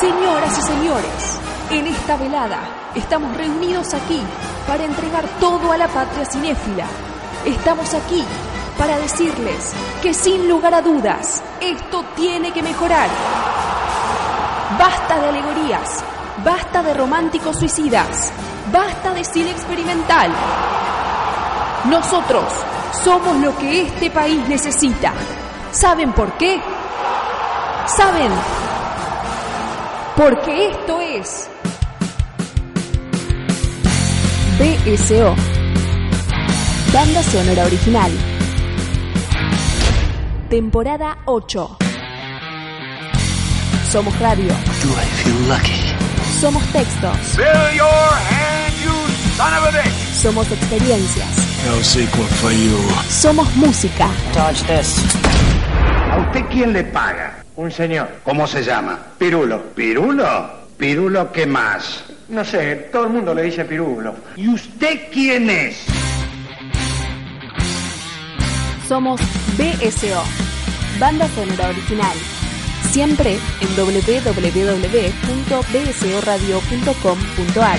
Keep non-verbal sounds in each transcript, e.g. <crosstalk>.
Señoras y señores, en esta velada estamos reunidos aquí para entregar todo a la patria cinéfila. Estamos aquí para decirles que sin lugar a dudas, esto tiene que mejorar. Basta de alegorías, basta de románticos suicidas, basta de cine experimental. Nosotros somos lo que este país necesita. ¿Saben por qué? ¿Saben? Porque esto es BSO, Banda Sonora Original, temporada 8. Somos radio, Do I feel lucky? somos textos, Fill your hand, you son of a bitch! somos experiencias, No sequel for you. somos música. Dodge this. ¿A usted quién le paga? Un señor. ¿Cómo se llama? Pirulo. ¿Pirulo? ¿Pirulo qué más? No sé, todo el mundo le dice Pirulo. ¿Y usted quién es? Somos BSO, Banda Sonora Original. Siempre en www.bsoradio.com.ar.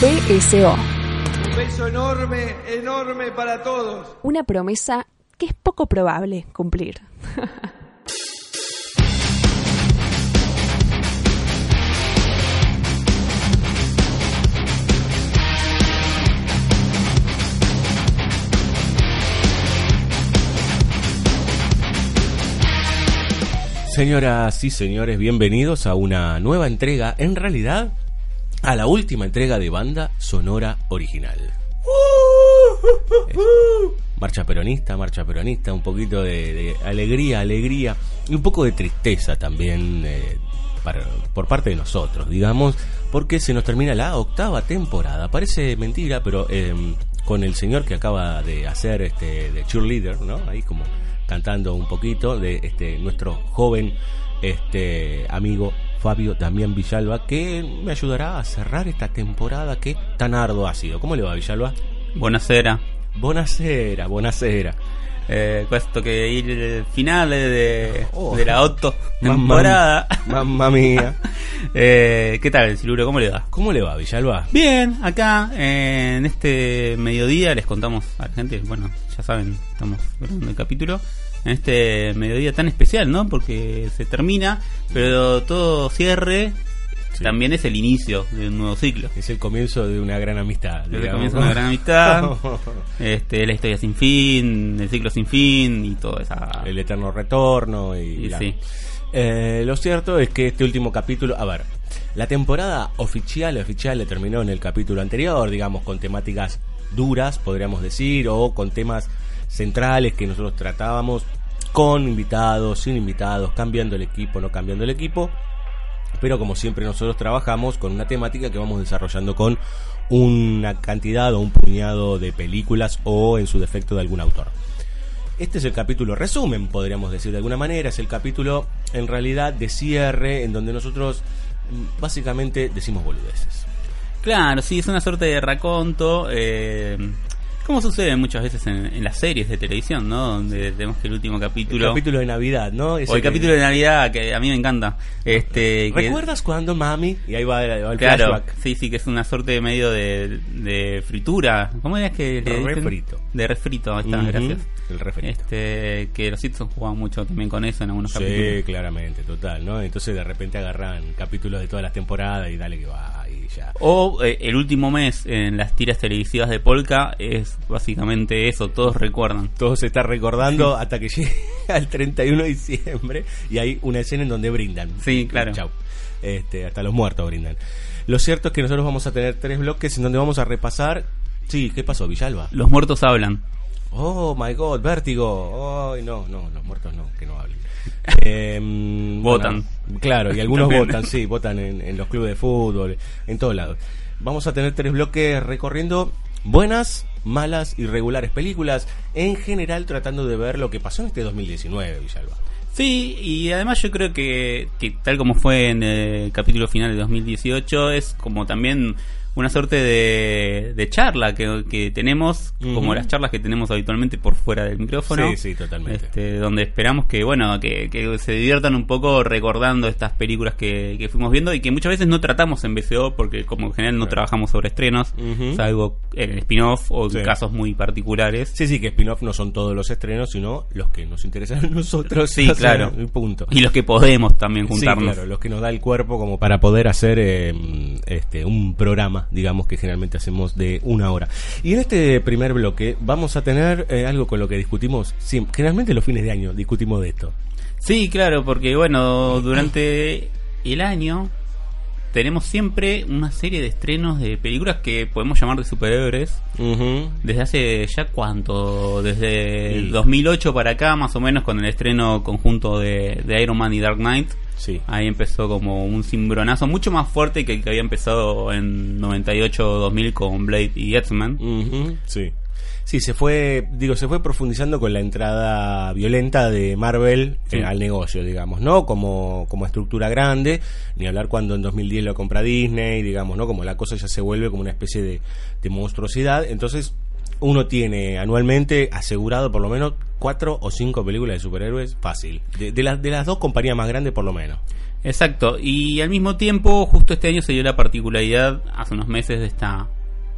BSO, Un beso enorme, enorme para todos. una promesa que es poco probable cumplir. Señoras y señores, bienvenidos a una nueva entrega, en realidad a la última entrega de banda sonora original. Es- Marcha peronista, marcha peronista, un poquito de, de alegría, alegría y un poco de tristeza también eh, para- por parte de nosotros, digamos, porque se nos termina la octava temporada. Parece mentira, pero eh, con el señor que acaba de hacer este de cheerleader, ¿no? Ahí como cantando un poquito de este nuestro joven este amigo Fabio Damián Villalba que me ayudará a cerrar esta temporada que tan ardua ha sido. ¿Cómo le va Villalba? Buonasera. Buonasera, buonasera. Eh, questo che è il finale de, Oh. della otto <laughs> Mamma- temporada. <laughs> Mamma mía. Eh, ¿Qué tal, Siluro? ¿Cómo le va? ¿Cómo le va Villalba? Bien, acá eh, en este mediodía les contamos a la gente, bueno, ya saben, estamos grabando el capítulo, en este mediodía tan especial, ¿no? Porque se termina, pero todo cierre Sí. también es el inicio de un nuevo ciclo. Es el comienzo de una gran amistad. Desde el comienzo de una gran amistad, <laughs> este, la historia sin fin, el ciclo sin fin y toda esa... el eterno retorno y, Y la- sí. Eh, lo cierto es que este último capítulo, a ver, la temporada oficial oficial le terminó en el capítulo anterior, digamos con temáticas duras, podríamos decir, o con temas centrales que nosotros tratábamos con invitados, sin invitados, cambiando el equipo, no cambiando el equipo. Pero como siempre nosotros trabajamos con una temática que vamos desarrollando con una cantidad o un puñado de películas o en su defecto de algún autor. Este es el capítulo resumen, podríamos decir de alguna manera. Es el capítulo en realidad de cierre en donde nosotros mm, básicamente decimos boludeces. Claro, sí, es una suerte de raconto. Eh, como sucede muchas veces en, en las series de televisión, ¿no? Donde tenemos que el último El capítulo. capítulo de Navidad, ¿no? Ese o el que- capítulo de Navidad, que a mí me encanta. Este, que- ¿Recuerdas cuando mami? Y ahí va, el- va el Claro, flashback. sí, sí, que es una suerte de medio de, de fritura. ¿Cómo era que dicen? Refrito. De refrito, ahí está, gracias. El refrito. Este, que los Simpsons jugaban mucho también con eso en algunos Sí, capítulos. claramente, total, ¿no? Entonces de repente agarran capítulos de todas las temporadas y dale que va y ya. O eh, el último mes en las tiras televisivas de Polka es básicamente eso, todos recuerdan. Todo se está recordando hasta que llegue al 31 de diciembre y hay una escena en donde brindan. Sí, claro. Chau. Este, hasta los muertos brindan. Lo cierto es que nosotros vamos a tener tres bloques en donde vamos a repasar. Sí, ¿qué pasó, Villalba? Los muertos hablan. Oh my god, vértigo. Ay, no, no, los muertos no, que no hablen. <laughs> Em, Votan. bueno, claro, y algunos votan, sí, votan en, en los clubes de fútbol, en todos lados. Vamos a tener tres bloques recorriendo buenas, malas y regulares películas, en general tratando de ver lo que pasó en este 2019, Villalba. Sí, y además yo creo que, que tal como fue en el capítulo final de 2018, es como también una suerte de, de charla que, que tenemos, como las charlas que tenemos habitualmente por fuera del micrófono. Sí, sí, totalmente. Este, donde esperamos que, bueno, que, que se diviertan un poco recordando estas películas que, que fuimos viendo y que muchas veces no tratamos en BCO porque como en general no Claro. trabajamos sobre estrenos, Ujú. salvo en spin-off o en Sí. casos muy particulares. Sí, sí, que spin-off no son todos los estrenos, sino los que nos interesan a nosotros. Sí, <laughs> claro. punto. Y los que podemos también juntarnos. Sí, claro, los que nos da el cuerpo como para poder hacer eh, este un programa, digamos que generalmente hacemos de una hora. Y en este primer bloque vamos a tener eh, algo con lo que discutimos, generalmente los fines de año discutimos de esto. Sí, claro, porque bueno, durante el año tenemos siempre una serie de estrenos de películas que podemos llamar de superhéroes. Desde hace ya cuánto, desde el 2008 para acá, más o menos, con el estreno conjunto de, de Iron Man y Dark Knight. Sí. Ahí empezó como un cimbronazo mucho más fuerte que el que había empezado en 98-2000 con Blade y X-Men. Sí. Sí, se fue, digo, se fue profundizando con la entrada violenta de Marvel Sí. eh, al negocio, digamos, ¿no? Como, como estructura grande, ni hablar cuando en 2010 lo compra Disney, digamos, ¿no? Como la cosa ya se vuelve como una especie de, de monstruosidad. Entonces, uno tiene anualmente asegurado por lo menos cuatro o cinco películas de superhéroes fácil. De, de las, de las dos compañías más grandes, por lo menos. Exacto, y al mismo tiempo, justo este año se dio la particularidad, hace unos meses, de esta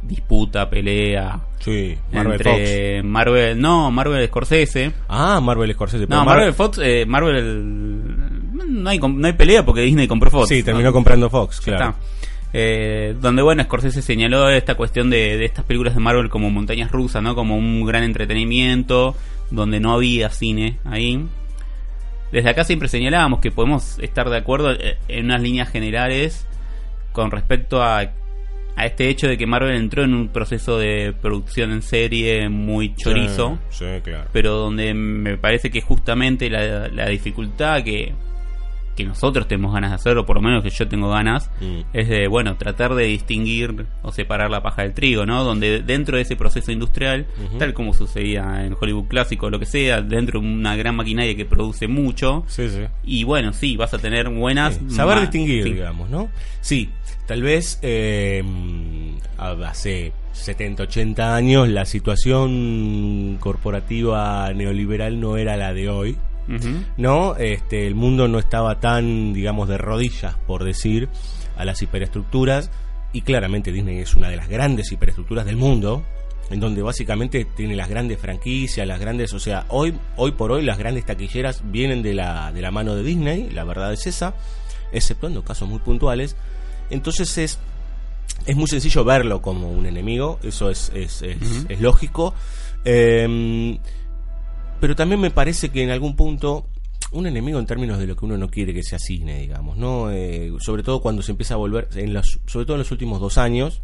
disputa, pelea Sí, Marvel entre Marvel, no, Marvel Scorsese. Ah, Marvel Scorsese. No, Mar- Marvel Fox, eh, Marvel no hay no hay pelea porque Disney compró Fox. Sí, terminó ¿no? comprando Fox, claro. está. Eh, donde bueno Scorsese señaló esta cuestión de, de estas películas de Marvel como montañas rusas, ¿no? Como un gran entretenimiento donde no había cine ahí. Desde acá siempre señalábamos que podemos estar de acuerdo eh, en unas líneas generales con respecto a, a este hecho de que Marvel entró en un proceso de producción en serie muy chorizo Sí, sí, claro. pero donde me parece que justamente la, la dificultad que, que nosotros tenemos ganas de hacer, o por lo menos que yo tengo ganas, Mm. es de, bueno, tratar de distinguir o separar la paja del trigo, ¿no? Donde dentro de ese proceso industrial, tal como sucedía en Hollywood clásico o lo que sea, dentro de una gran maquinaria que produce mucho, Sí, sí. y bueno, sí, vas a tener buenas... Sí, saber distinguir, digamos, ¿no? Sí, tal vez eh, hace 70, 80 años la situación corporativa neoliberal no era la de hoy, ¿no? Este, el mundo no estaba tan, digamos, de rodillas, por decir, a las hiperestructuras, y claramente Disney es una de las grandes hiperestructuras del mundo, en donde básicamente tiene las grandes franquicias, las grandes, o sea, hoy, hoy por hoy las grandes taquilleras vienen de la, de la mano de Disney, la verdad es esa, exceptuando casos muy puntuales, entonces es es muy sencillo verlo como un enemigo, eso es, es, es, es lógico. Eh, pero también me parece que en algún punto un enemigo en términos de lo que uno no quiere que sea cine, digamos, ¿no? Eh, sobre todo cuando se empieza a volver, en los, sobre todo en los últimos dos años,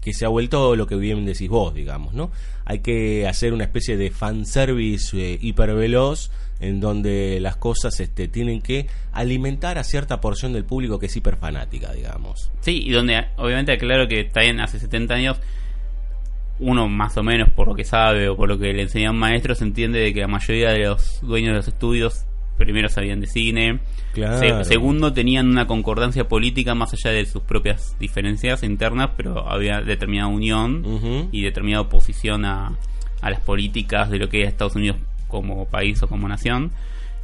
que se ha vuelto lo que bien decís vos, digamos, ¿no? Hay que hacer una especie de fanservice eh, hiperveloz en donde las cosas este, tienen que alimentar a cierta porción del público que es hiperfanática, digamos. Sí, y donde obviamente aclaro que también hace 70 años uno más o menos por lo que sabe o por lo que le enseñan maestros entiende de que la mayoría de los dueños de los estudios primero sabían de cine, Claro. Segundo tenían una concordancia política más allá de sus propias diferencias internas, pero había determinada unión y determinada oposición a, a las políticas de lo que es Estados Unidos como país o como nación.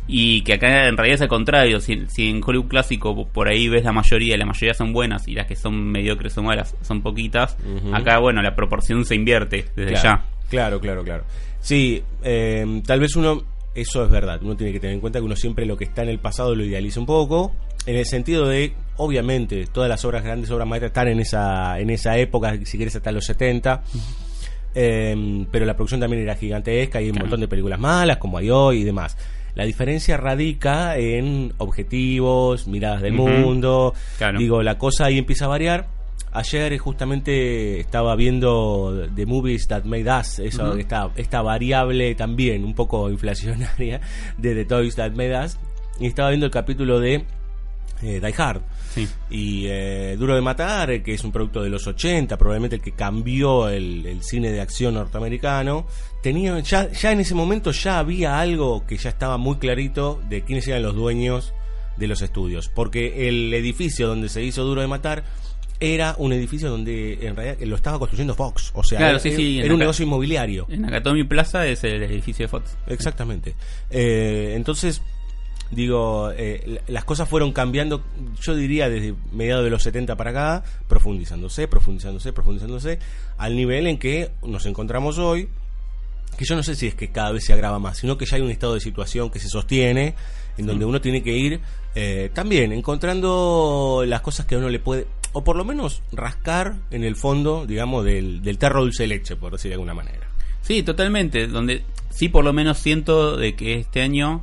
Y que acá en realidad es al contrario, si, si en Hollywood clásico por ahí ves la mayoría, la mayoría son buenas y las que son mediocres o malas son poquitas, acá bueno, la proporción se invierte desde claro, ya. Claro, claro, claro. Sí, eh, tal vez uno, eso es verdad, uno tiene que tener en cuenta que uno siempre lo que está en el pasado lo idealiza un poco, en el sentido de, obviamente, todas las obras, grandes obras maestras están en esa, en esa época, si quieres hasta los 70. Eh, pero la producción también era gigantesca y hay un Claro. montón de películas malas como hay hoy y demás. La diferencia radica en objetivos, miradas del mundo. Claro. Digo, la cosa ahí empieza a variar. Ayer eh, justamente estaba viendo The Movies That Made Us, eso, esta, esta variable también un poco <laughs> inflacionaria de The Toys That Made Us. Y estaba viendo el capítulo de eh, Die Hard. Sí. Y eh, Duro de Matar, eh, que es un producto de los 80, probablemente el que cambió el, el cine de acción norteamericano, tenía ya, ya en ese momento ya había algo que ya estaba muy clarito de quiénes eran los dueños de los estudios. Porque el edificio donde se hizo Duro de Matar era un edificio donde en realidad lo estaba construyendo Fox. O sea, Claro, era, sí, sí, en era un negocio inmobiliario. En Nakatomi Plaza es el edificio de Fox. Exactamente. Eh, entonces, digo, eh, la- las cosas fueron cambiando, yo diría, desde mediados de los 70 para acá, profundizándose, profundizándose, profundizándose, al nivel en que nos encontramos hoy, que yo no sé si es que cada vez se agrava más, sino que ya hay un estado de situación que se sostiene, en donde uno tiene que ir eh, también encontrando las cosas que uno le puede, o por lo menos rascar en el fondo, digamos, del, del terro dulce de leche, por decir de alguna manera. Sí, totalmente. Donde sí, por lo menos siento de que este año,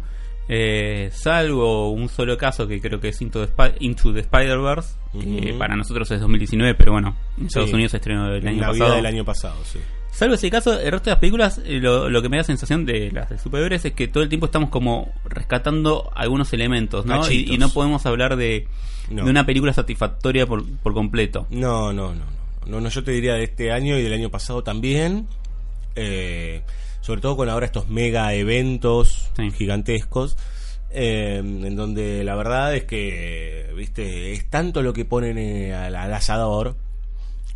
eh, salvo un solo caso que creo que es Into the, Spi- Into the Spider-Verse, que para nosotros es 2019, pero bueno, en Estados Sí. Unidos se estrenó el año Navidad pasado. del año pasado, sí. Salvo ese caso, el resto de las películas, eh, lo, lo que me da sensación de las de superhéroes es que todo el tiempo estamos como rescatando algunos elementos, ¿no? Y, no podemos hablar de, No. de una película satisfactoria por, por completo. No, no, no, no, no, no, yo te diría de este año y del año pasado también, eh, sobre todo con ahora estos mega eventos Sí. gigantescos, eh, en donde la verdad es que, viste, es tanto lo que ponen eh, al, al asador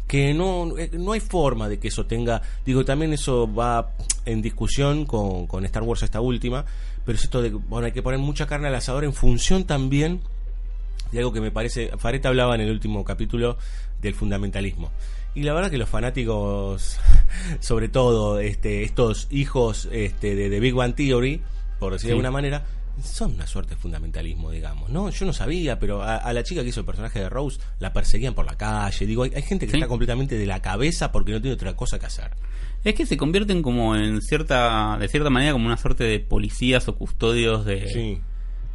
que no, no hay forma de que eso tenga, digo, también eso va en discusión con, con Star Wars esta última, pero es esto de, bueno, hay que poner mucha carne al asador en función también de algo que me parece, Fareta hablaba en el último capítulo del fundamentalismo. Y la verdad que los fanáticos, <laughs> sobre todo este, estos hijos este, de, de Big Bang Theory, por decir de alguna manera, son una suerte de fundamentalismo, digamos, ¿no? Yo no sabía, pero a, a la chica que hizo el personaje de Rose la perseguían por la calle. Digo, hay, hay gente que Sí. está completamente de la cabeza porque no tiene otra cosa que hacer. Es que se convierten como en cierta, de cierta manera como una suerte de policías o custodios de, Sí.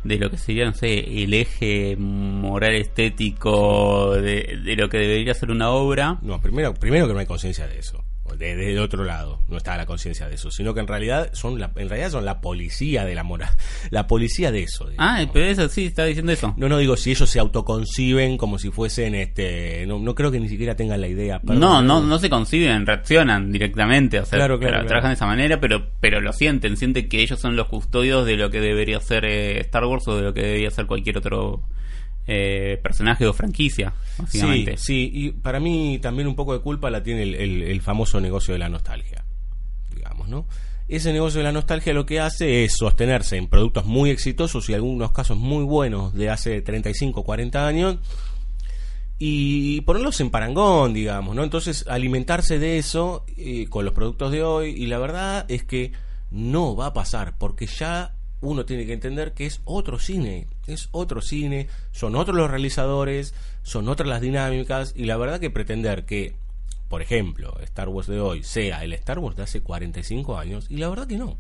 De lo que sería, no sé, el eje moral estético de, de lo que debería ser una obra. No, primero, primero que no hay conciencia de eso. De, del otro lado no está la conciencia de eso, sino que en realidad son la, en realidad son la policía de la moral, <laughs> la policía de eso. Ah, pero eso sí, está diciendo eso. No, no digo si ellos se autoconciben como si fuesen, este, no, no creo que ni siquiera tengan la idea. perdón. No, no, no se conciben, reaccionan directamente, o sea, Claro, claro, claro. trabajan de esa manera, pero, pero lo sienten, sienten que ellos son los custodios de lo que debería ser eh, Star Wars o de lo que debería ser cualquier otro eh, personaje o franquicia, Sí, básicamente. sí, y para mí también un poco de culpa la tiene el famoso negocio de la nostalgia, digamos, ¿no? Ese negocio de la nostalgia lo que hace es sostenerse en productos muy exitosos y algunos casos muy buenos de hace 35, 40 años y ponerlos en parangón, digamos, ¿no? Entonces alimentarse de eso eh, con los productos de hoy y la verdad es que no va a pasar porque ya uno tiene que entender que es otro cine, es otro cine, son otros los realizadores, son otras las dinámicas y la verdad que pretender que, por ejemplo, Star Wars de hoy sea el Star Wars de hace 45 años y la verdad que no.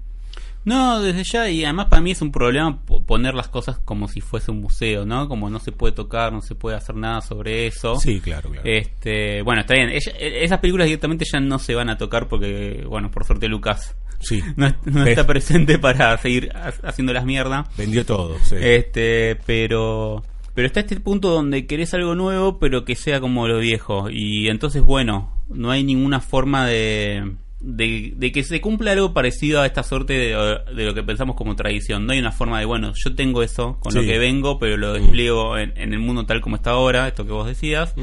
No, desde ya, y además para mí es un problema po- poner las cosas como si fuese un museo, ¿no? Como no se puede tocar, no se puede hacer nada sobre eso. Sí, claro, claro. Este, bueno, está bien. Ella- e- esas películas directamente ya no se van a tocar porque, bueno, por suerte Lucas Sí. no, está presente para seguir ha- haciendo las mierdas. Vendió todo, sí. Este, pero pero está este punto donde querés algo nuevo, pero que sea como lo viejo. Y entonces, bueno, no hay ninguna forma de, de, de que se cumpla algo parecido a esta suerte de, de lo que pensamos como tradición. No hay una forma de, bueno, yo tengo eso con lo que vengo, pero lo despliego en, en el mundo tal como está ahora, esto que vos decías.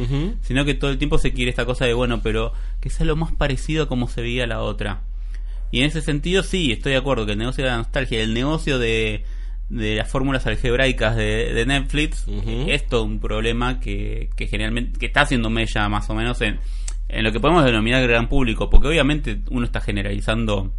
Sino que todo el tiempo se quiere esta cosa de, bueno, pero que sea lo más parecido a como se veía la otra. Y en ese sentido, sí, estoy de acuerdo que el negocio de la nostalgia, el negocio de, de las fórmulas algebraicas de, de Netflix, Ujú. es todo un problema que, que generalmente que está haciendo mella más o menos en, en lo que podemos denominar gran público, porque obviamente uno está generalizando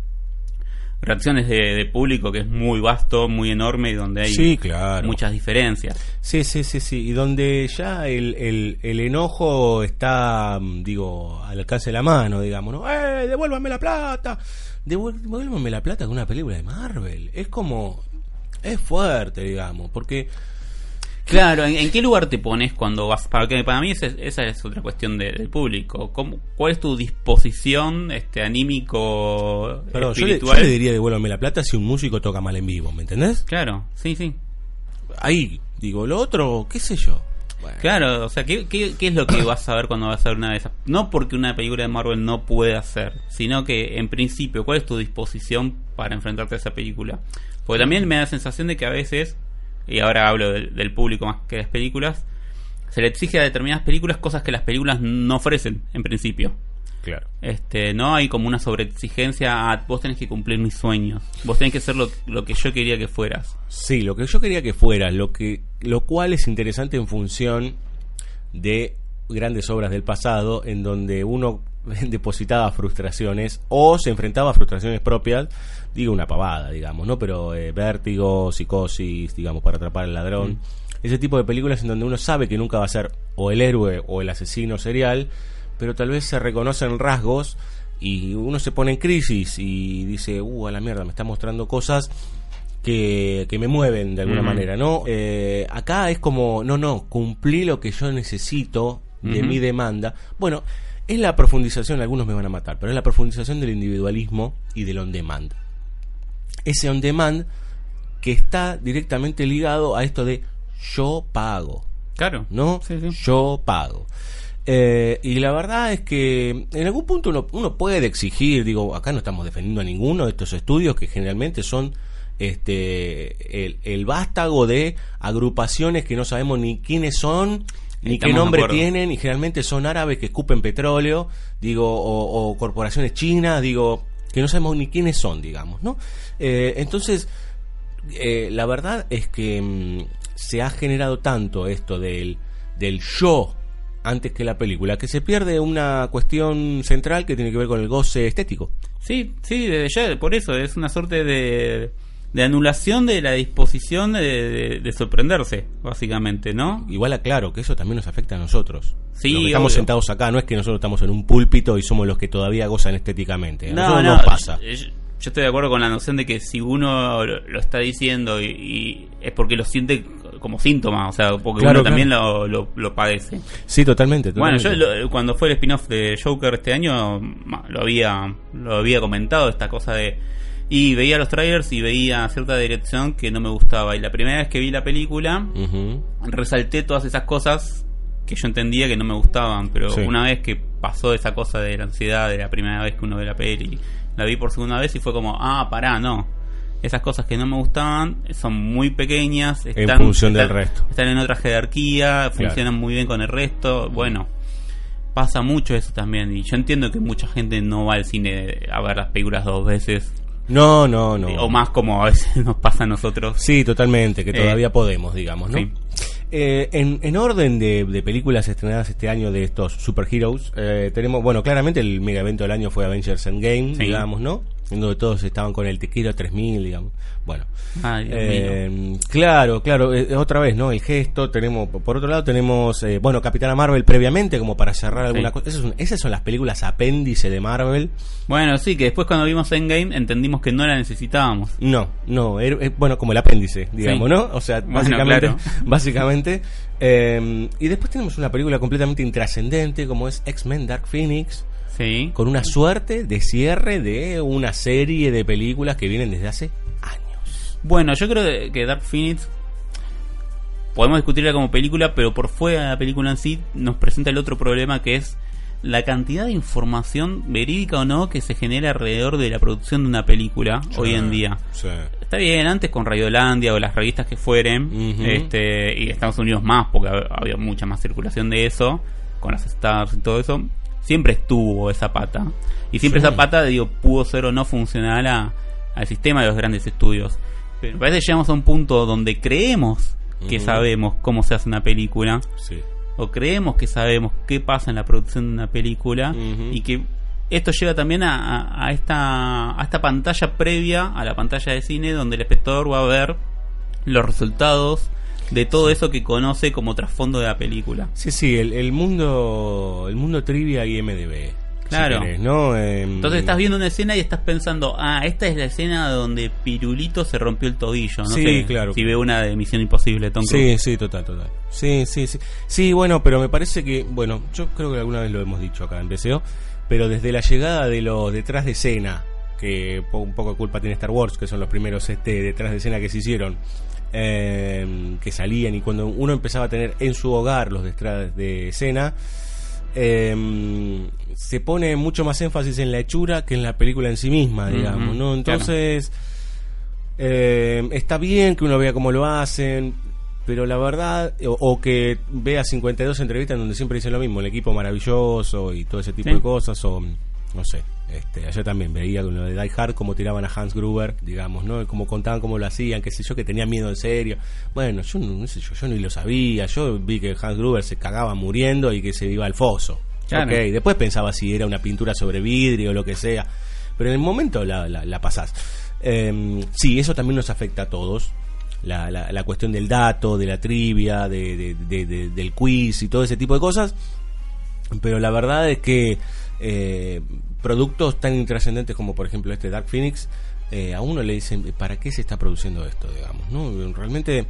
reacciones de, de público que es muy vasto, muy enorme y donde hay Sí, claro. muchas diferencias. Sí, sí, sí, sí. Y donde ya el, el, el enojo está, mm, digo, al alcance de la mano, digamos, ¿no? ¡Eh, devuélvame la plata! Devuélvame la plata de una película de Marvel. Es como... Es fuerte, digamos, porque... Claro, ¿en, en qué lugar te pones cuando vas? Para, que, para mí esa, es- esa es otra cuestión de- del público. ¿Cómo, ¿Cuál es tu disposición este anímico, Perdón, yo le, yo espiritual? le diría devuélvame la plata si un músico toca mal en vivo, ¿me entendés? Claro, sí, sí. Ahí, digo, lo otro, qué sé yo. Claro, o sea, ¿qué, qué, qué es lo que vas a ver cuando vas a ver una de esas? No porque una película de Marvel no puede hacer, sino que en principio, ¿cuál es tu disposición para enfrentarte a esa película? Porque también me da la sensación de que a veces, y ahora hablo del, del público más que de las películas, se le exige a determinadas películas cosas que las películas no ofrecen en principio. Claro. Este, no hay como una sobreexigencia a vos tenés que cumplir mis sueños, vos tenés que ser lo, lo que yo quería que fueras. Sí, lo que yo quería que fuera, lo que lo cual es interesante en función de grandes obras del pasado en donde uno <laughs> depositaba frustraciones o se enfrentaba a frustraciones propias, digo una pavada, digamos, ¿no? Pero eh, vértigo, psicosis, digamos, para atrapar al ladrón. Ese tipo de películas en donde uno sabe que nunca va a ser o el héroe o el asesino serial, pero tal vez se reconocen rasgos y uno se pone en crisis y dice, uh, a la mierda, me está mostrando cosas que, que me mueven de alguna manera, ¿no? Eh, acá es como, no, no, cumplí lo que yo necesito de mi demanda. Bueno, es la profundización, algunos me van a matar, pero es la profundización del individualismo y del on demand. Ese on demand que está directamente ligado a esto de yo pago. Claro. ¿no? Sí, sí. Yo pago. Eh, y la verdad es que en algún punto uno, uno puede exigir, digo, acá no estamos defendiendo a ninguno de estos estudios que generalmente son este el, el vástago de agrupaciones que no sabemos ni quiénes son ni qué Estamos nombre tienen y generalmente son árabes que escupen petróleo digo o, o corporaciones chinas digo que no sabemos ni quiénes son digamos no Eh, entonces eh, la verdad es que mm, se ha generado tanto esto del, del yo antes que la película que se pierde una cuestión central que tiene que ver con el goce estético. Sí, sí, desde ya, por eso es una suerte de, de anulación de la disposición de, de- de sorprenderse, básicamente, ¿no? Igual aclaro que eso también nos afecta a nosotros. Sí, Los que estamos obvio. sentados acá, no es que nosotros estamos en un púlpito y somos los que todavía gozan estéticamente. A No, nosotros no, nos pasa. Yo, yo estoy de acuerdo con la noción de que si uno lo, lo está diciendo y, y es porque lo siente como síntoma, o sea, porque Claro, uno también lo, lo, lo padece. Sí, totalmente. Bueno, totalmente. yo lo- cuando fue el spin-off de Joker este año lo había lo había comentado esta cosa de y veía los trailers y veía cierta dirección que no me gustaba y la primera vez que vi la película resalté todas esas cosas que yo entendía que no me gustaban, pero Sí. una vez que pasó esa cosa de la ansiedad de la primera vez que uno ve la peli, la vi por segunda vez y fue como, ah, pará, no. Esas cosas que no me gustaban son muy pequeñas, están, función del están- resto. Están en otra jerarquía, funcionan muy bien con el resto. Bueno, pasa mucho eso también. Y yo entiendo que mucha gente no va al cine a ver las películas dos veces, No, no, no. o más como a veces <laughs> nos pasa a nosotros. Sí, totalmente, que Eh, todavía podemos, digamos, ¿no? sí. Eh, en, en orden de, de películas estrenadas este año de estos superheroes, eh, tenemos, bueno, claramente el mega evento del año fue Avengers Endgame, Sí. digamos, ¿no? En donde todos estaban con el tequilo 3000, digamos. Bueno, Ay, eh, claro, claro, eh, otra vez, ¿no? El gesto, tenemos, por otro lado tenemos, eh, bueno, Capitana Marvel previamente, como para cerrar alguna Sí. cosa. Esas son, esas son las películas apéndice de Marvel. Bueno, sí, que después cuando vimos Endgame entendimos que no la necesitábamos. No, no, es, bueno, como el apéndice, digamos, Sí. ¿no? O sea, Bueno, básicamente, claro. <laughs> básicamente. eh, y después tenemos una película completamente intrascendente como es X-Men Dark Phoenix, Sí. con una suerte de cierre de una serie de películas que vienen desde hace años. Bueno, yo creo que Dark Phoenix podemos discutirla como película, pero por fuera de la película en sí nos presenta el otro problema que es la cantidad de información verídica o no que se genera alrededor de la producción de una película hoy en día. Sí. Está bien, antes con Radiolandia o las revistas que fueren, este, y Estados Unidos más, porque hab- había mucha más circulación de eso, con las stars y todo eso, siempre estuvo esa pata. Y siempre Sí. esa pata, digo, pudo ser o no funcional a- al sistema de los grandes estudios. Pero me parece que llegamos a un punto donde creemos que sabemos cómo se hace una película, Sí. o creemos que sabemos qué pasa en la producción de una película y que esto lleva también a, a- a esta a esta pantalla previa a la pantalla de cine donde el espectador va a ver los resultados de todo eso que conoce como trasfondo de la película. Sí, sí, el, el mundo el mundo trivia y MDB. si Claro. querés, ¿no? Em, Entonces estás viendo una escena y estás pensando, ah, esta es la escena donde Pirulito se rompió el tobillo. No Sí, sé claro. si ve una de Misión Imposible, Tom Sí, sí, total, total. Sí, sí, sí. Sí, bueno, pero me parece que, bueno, yo creo que alguna vez lo hemos dicho acá en BCO, pero desde la llegada de los detrás de escena, que un poco de culpa tiene Star Wars, que son los primeros este detrás de escena que se hicieron, eh, que salían y cuando uno empezaba a tener en su hogar los detrás de escena, eh, se pone mucho más énfasis en la hechura que en la película en sí misma, digamos, ¿no? claro. Entonces, eh, está bien que uno vea cómo lo hacen, pero la verdad, o, o que vea 52 entrevistas donde siempre dicen lo mismo, el equipo maravilloso y todo ese tipo Sí. de cosas, o no sé, este, ayer también veía con lo de Die Hard cómo tiraban a Hans Gruber, digamos, ¿no? Como contaban cómo lo hacían, qué sé yo, que tenía miedo en serio. Bueno, yo no, no sé yo, yo ni lo sabía, yo vi que Hans Gruber se cagaba muriendo y que se iba al foso. Claro. Ok, después pensaba si era una pintura sobre vidrio o lo que sea, pero en el momento la, la, la pasás. Eh, sí, eso también nos afecta a todos. La, la, la cuestión del dato, de la trivia, de, de- de- de- del quiz y todo ese tipo de cosas. Pero la verdad es que eh, productos tan intrascendentes como por ejemplo este Dark Phoenix, eh, a uno le dicen, ¿para qué se está produciendo esto? digamos ¿no? Realmente,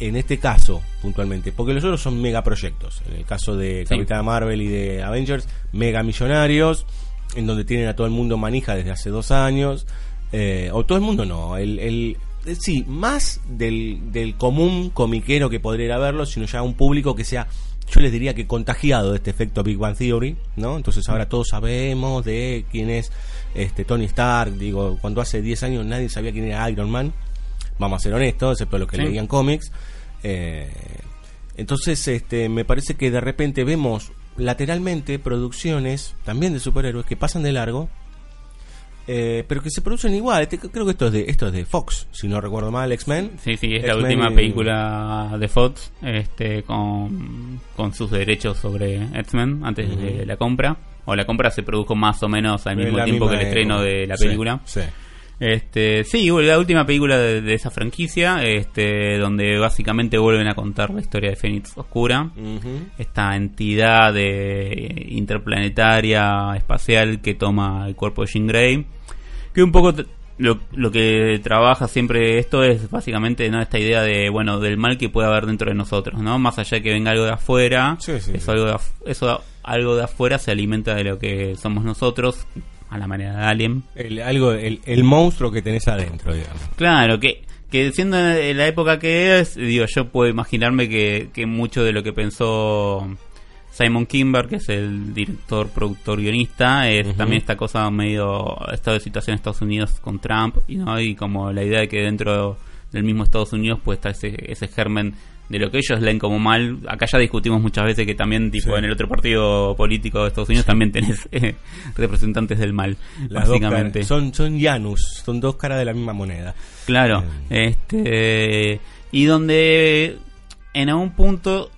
en este caso, puntualmente, porque los otros son megaproyectos. En el caso de Sí. Capitana Marvel y de Avengers, mega millonarios, en donde tienen a todo el mundo manija desde hace dos años. Eh, o todo el mundo no, el, el- eh, sí, más del, del común comiquero que podría ir a verlo, sino ya un público que sea, yo les diría que contagiado de este efecto Big Bang Theory, ¿no? Entonces ahora todos sabemos de quién es este Tony Stark, digo, cuando hace 10 años nadie sabía quién era Iron Man, vamos a ser honestos, excepto los que Sí. leían cómics. Eh, entonces, este, me parece que de repente vemos lateralmente producciones también de superhéroes que pasan de largo, eh, pero que se producen igual. Este- creo que esto es de esto es de Fox, si no recuerdo mal, X-Men. Sí, sí, es la última y- película de Fox este, con, con sus derechos sobre X-Men antes de la compra. O la compra se produjo más o menos al mismo la tiempo que el estreno de la película. sí. Este, sí, la última película de, de esa franquicia, este, donde básicamente vuelven a contar la historia de Fénix Oscura. Esta entidad de interplanetaria espacial que toma el cuerpo de Jean Grey. Que un poco lo, lo que trabaja siempre esto es básicamente ¿no? esta idea de bueno del mal que puede haber dentro de nosotros, ¿no? Más allá de que venga algo de afuera, Sí, sí, eso, sí. Algo de af- eso algo de afuera se alimenta de lo que somos nosotros, a la manera de Alien. El, algo, el, el monstruo que tenés adentro, digamos. Claro, que, que siendo en la época que es, digo, yo puedo imaginarme que, que mucho de lo que pensó Simon Kimber, que es el director, productor, guionista, es también esta cosa medio estado de situación en Estados Unidos con Trump, y, ¿no? y como la idea de que dentro del mismo Estados Unidos pues está ese, ese germen de lo que ellos leen como mal. Acá ya discutimos muchas veces que también, tipo, Sí. en el otro partido político de Estados Unidos también tenés eh, representantes del mal, Las básicamente. son, son Janus, son dos caras de la misma moneda. Claro, este y donde en algún punto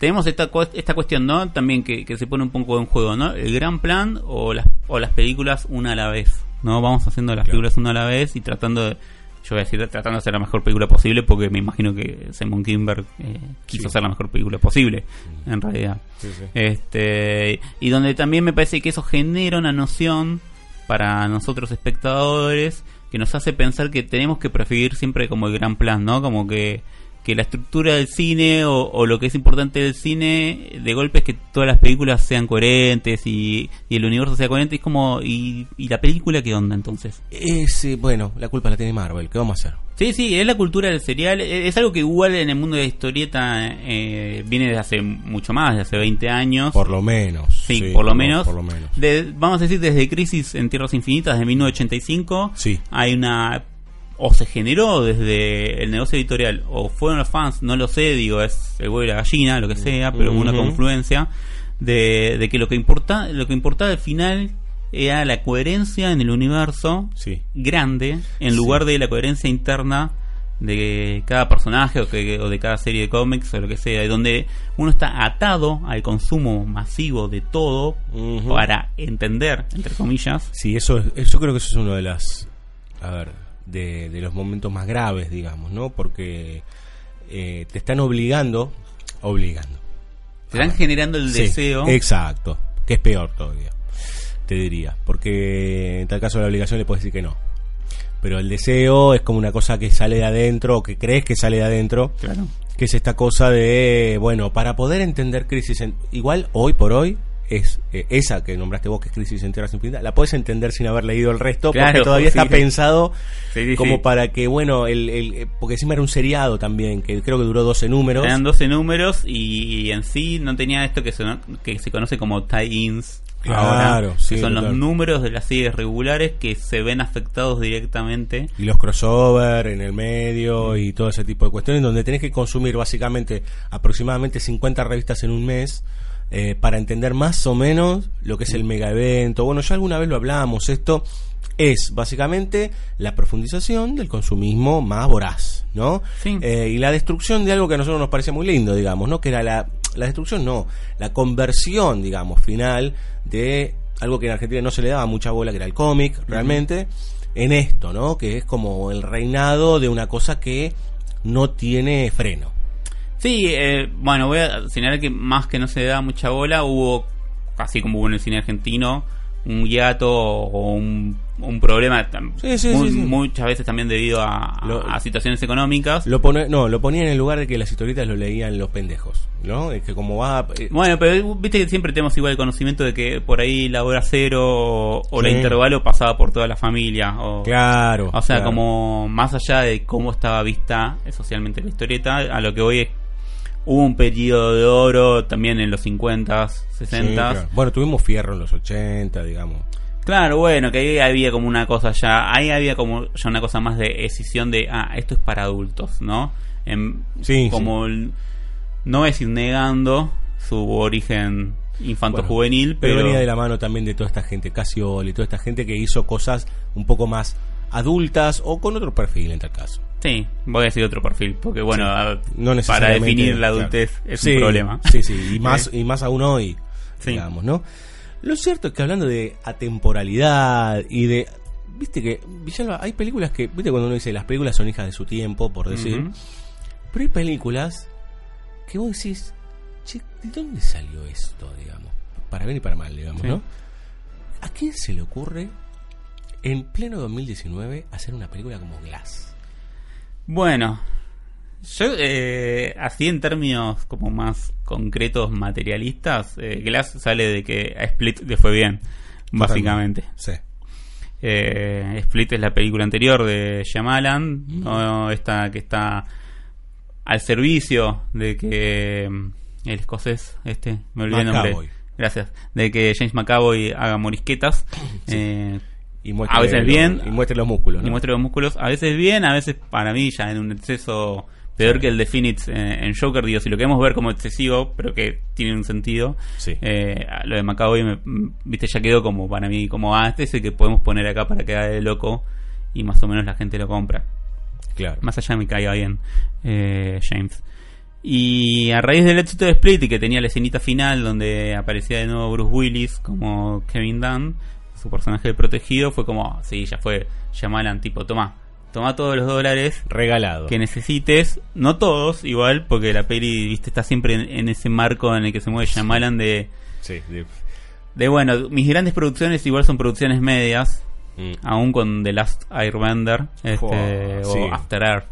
tenemos esta esta cuestión, ¿no? También que, que se pone un poco en juego, ¿no? El gran plan o las o las películas una a la vez, ¿no? Vamos haciendo las Claro. películas una a la vez y tratando de yo voy a decir tratando de hacer la mejor película posible porque me imagino que Simon Kimber eh, quiso Sí. hacer la mejor película posible en realidad. Sí, sí. Este, y donde también me parece que eso genera una noción para nosotros espectadores que nos hace pensar que tenemos que preferir siempre como el gran plan, ¿no? Como que, que la estructura del cine o, o lo que es importante del cine de golpe es que todas las películas sean coherentes y, y el universo sea coherente. Es como, ¿y, y la película qué onda entonces? Ese, bueno, la culpa la tiene Marvel, ¿qué vamos a hacer? Sí, sí, es la cultura del serial. e- Es algo que igual en el mundo de la historieta eh, viene desde hace mucho más, desde hace 20 años. Por lo menos. Sí, por lo menos. Por lo menos. De- vamos a decir desde Crisis en Tierras Infinitas de 1985. Sí. Hay una. O se generó desde el negocio editorial, o fueron los fans, no lo sé, digo, es el huevo y la gallina, lo que sea, pero hubo una confluencia de, de que lo que importa, lo que importaba al final era la coherencia en el universo Sí. grande en Sí. lugar de la coherencia interna de cada personaje o, que- o de cada serie de cómics o lo que sea, donde uno está atado al consumo masivo de todo para entender, entre comillas. Sí, eso es, eso- yo creo que eso es uno de las, a ver, de, de los momentos más graves, digamos, ¿no? Porque eh, te están obligando, obligando. Te están generando el Sí, deseo. Exacto, que es peor todavía, te diría, porque en tal caso la obligación le puedes decir que no. Pero el deseo es como una cosa que sale de adentro, o que crees que sale de adentro, Claro. que es esta cosa de, bueno, para poder entender Crisis en... Igual, hoy por hoy, es eh, esa que nombraste vos, que es Crisis en Tierras Infinitas, la puedes entender sin haber leído el resto, Claro, porque todavía sí. está pensado <laughs> Sí, como para que, bueno, el, el- eh, porque encima era un seriado también, que creo que duró 12 números. Eran 12 números y, en sí no tenía esto que se, que se conoce como tie-ins Claro, ahora, sí, que son los números de las series regulares que se ven afectados directamente. Y los crossover en el medio y todo ese tipo de cuestiones, donde tenés que consumir básicamente aproximadamente 50 revistas en un mes eh, para entender más o menos lo que es el mega evento. Bueno, ya alguna vez lo hablamos, esto es básicamente la profundización del consumismo más voraz, ¿no? Sí. Eh, y la destrucción de algo que a nosotros nos parece muy lindo, digamos, ¿no? Que era la, la destrucción, no, la conversión, digamos, final de algo que en Argentina no se le daba mucha bola, que era el cómic, realmente, en esto, ¿no? Que es como el reinado de una cosa que no tiene freno. Sí, eh, bueno, voy a señalar que más que no se da mucha bola, hubo, así como hubo en el cine argentino, un hiato o un, un problema, Sí, sí, muy- sí, muchas veces también debido a, a- Lo- a situaciones económicas. Lo pone, no, lo ponía en el lugar de que las historietas lo leían los pendejos, ¿no? Es que como va... eh, Bueno, pero viste que siempre tenemos igual el conocimiento de que por ahí la hora cero o, o la intervalo pasaba por toda la familia. O, claro. o sea, claro. como más allá de cómo estaba vista socialmente la historieta, a lo que hoy es, hubo un periodo de oro también en los 50s, 60s. Sí, claro. Bueno, tuvimos Fierro en los 80, digamos. Claro, bueno, que ahí había como una cosa ya, ahí había como ya una cosa más de decisión de, ah, esto es para adultos, ¿no? En- Sí, como el- no es ir negando su origen infanto-juvenil, Pero, pero... venía de la mano también de toda esta gente, Casioli, toda esta gente que hizo cosas un poco más adultas o con otro perfil en tal caso. Sí, voy a decir otro perfil, porque bueno, Sí. No para definir la claro. adultez es Sí, un problema. Sí, sí, y <laughs> más, y más aún hoy, Sí. digamos, ¿no? Lo cierto es que hablando de atemporalidad y de... Viste que, Villalba, hay películas que, viste cuando uno dice las películas son hijas de su tiempo, por decir, pero hay películas que vos decís, che, ¿de dónde salió esto, digamos? Para bien y para mal, digamos. ¿no? ¿A quién se le ocurre en pleno 2019 hacer una película como Glass? Bueno, yo eh, así en términos como más concretos materialistas, eh, Glass sale de que a Split le fue bien, básicamente. Sí. Eh, Split es la película anterior de Shyamalan, no esta que está al servicio de que mm, el escocés, este, me olvidé el nombre. Gracias. De que James McAvoy haga morisquetas. eh, Y muestre A veces los- bien. Y muestre los músculos, ¿no? y muestre los músculos. A veces bien, a veces para mí ya en un exceso peor que el de Phoenix eh, en Joker. Digo, si lo queremos ver como excesivo, pero que tiene un sentido. Sí. eh, lo de McAvoy, me- viste, ya quedó como para mí, como, ah, este es el que podemos poner acá para que haga de loco y más o menos la gente lo compra. Claro. Más allá me caiga bien eh, James. Y a raíz del éxito de Split y que tenía la escenita final donde aparecía de nuevo Bruce Willis como Kevin Dunn, su personaje de protegido, fue como, "Ah, sí, ya fue, llamalan tipo, toma, toma todos los dólares Regalado. que necesites, no todos igual, porque la peli viste está siempre en, en ese marco en el que se mueve Shyamalan de, Sí, de- de bueno, mis grandes producciones igual son producciones medias, mm. aún con The Last Airbender este, Fua, o sí. After Earth,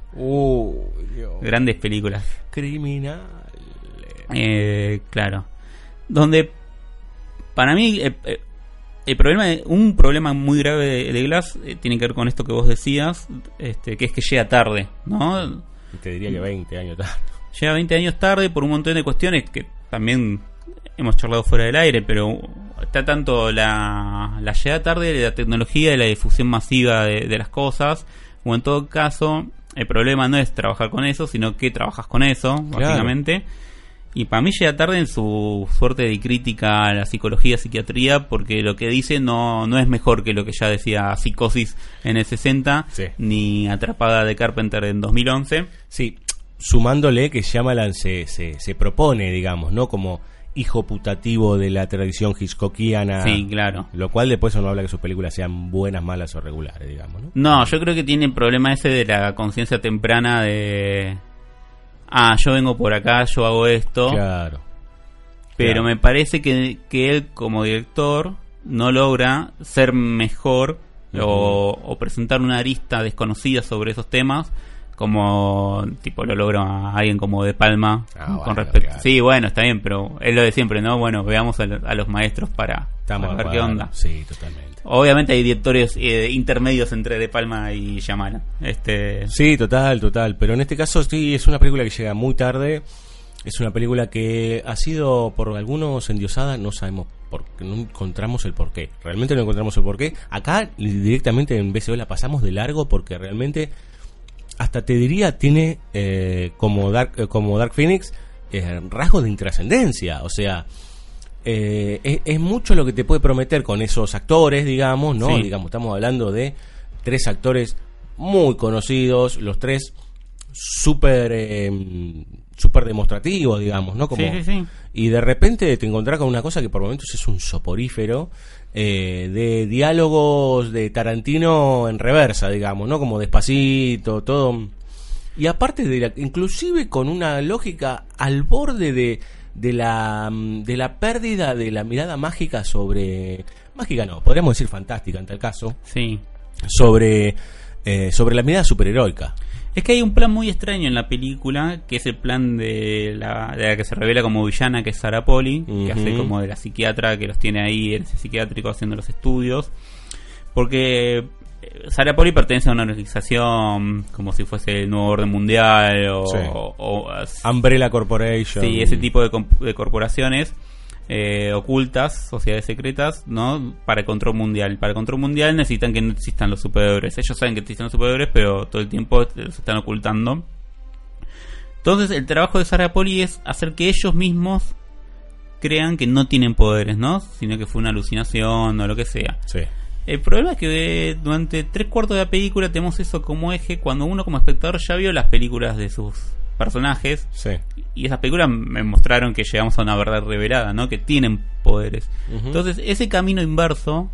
Dios. grandes películas. Criminal. Eh, claro. Donde, para mí, eh, eh, el problema, un problema muy grave de, de Glass eh, tiene que ver con esto que vos decías, este, que es que llega tarde, ¿no? Te diría que 20 años tarde. Llega 20 años tarde por un montón de cuestiones que también hemos charlado fuera del aire, pero está tanto la, la llegada tarde de la tecnología y la difusión masiva de, de las cosas, o en todo caso, el problema no es trabajar con eso, sino que trabajas con eso, básicamente. Y para mí llega tarde en su suerte de crítica a la psicología, psiquiatría, porque lo que dice no, no es mejor que lo que ya decía Psicosis en el 60, Sí. ni Atrapada de Carpenter en 2011. Sí, sumándole que Shyamalan se, se, se propone, digamos, ¿no? Como hijo putativo de la tradición hitchcockiana. Sí, claro. Lo cual después no habla que sus películas sean buenas, malas o regulares, digamos, ¿no? No, yo creo que tiene el problema ese de la conciencia temprana de... Ah, yo vengo por acá, yo hago esto. Claro. pero claro. me parece que, que él como director no logra ser mejor o, o presentar una arista desconocida sobre esos temas como tipo lo logra alguien como De Palma Ah, con bueno, respecto claro. sí bueno está bien pero es lo de siempre no bueno veamos a, lo- a los maestros para, Estamos para de ver qué onda Sí, totalmente. Obviamente hay directores eh, intermedios entre De Palma y Yamala este Sí, total, total. Pero en este caso sí es una película que llega muy tarde Es una película que ha sido por algunos endiosada, no sabemos por qué, no encontramos el porqué. Realmente no encontramos el porqué. Acá directamente en BCO la pasamos de largo porque realmente hasta te diría tiene eh, como Dark eh, como Dark Phoenix eh, rasgos de intrascendencia, o sea, eh, es, es mucho lo que te puede prometer con esos actores, digamos, ¿no? Sí. Digamos, estamos hablando de tres actores muy conocidos, los tres súper eh, súper demostrativos, digamos, ¿no? Como, Sí, sí, sí. Y de repente te encontrás con una cosa que por momentos es un soporífero eh, de diálogos de Tarantino en reversa, digamos, ¿no? Como despacito, todo. Y aparte de la, inclusive con una lógica al borde de, de la mm, de la pérdida de la mirada mágica sobre mágica no, podríamos decir fantástica en tal caso, Sí. sobre eh, sobre la mirada superheroica. Es que hay un plan muy extraño en la película, que es el plan de la, de la que se revela como villana, que es Sarah Poli, que hace como de la psiquiatra que los tiene ahí en ese psiquiátrico haciendo los estudios. Porque eh, Sarah Poli pertenece a una organización como si fuese el nuevo orden mundial o, Sí. o- o- Umbrella Corporation. Sí, ese tipo de, corporaciones eh, ocultas, sociedades secretas, ¿no? Para el control mundial. Para el control mundial necesitan que no existan los superhéroes. Ellos saben que existen los superhéroes, pero todo el tiempo los están ocultando. Entonces, el trabajo de Sarah Poli es hacer que ellos mismos crean que no tienen poderes, ¿no? Sino que fue una alucinación o lo que sea. Sí. El problema es que eh, durante tres cuartos de la película tenemos eso como eje cuando uno como espectador ya vio las películas de sus personajes Sí. y esas películas me mostraron que llegamos a una verdad revelada, ¿no? Que tienen poderes. Entonces, ese camino inverso,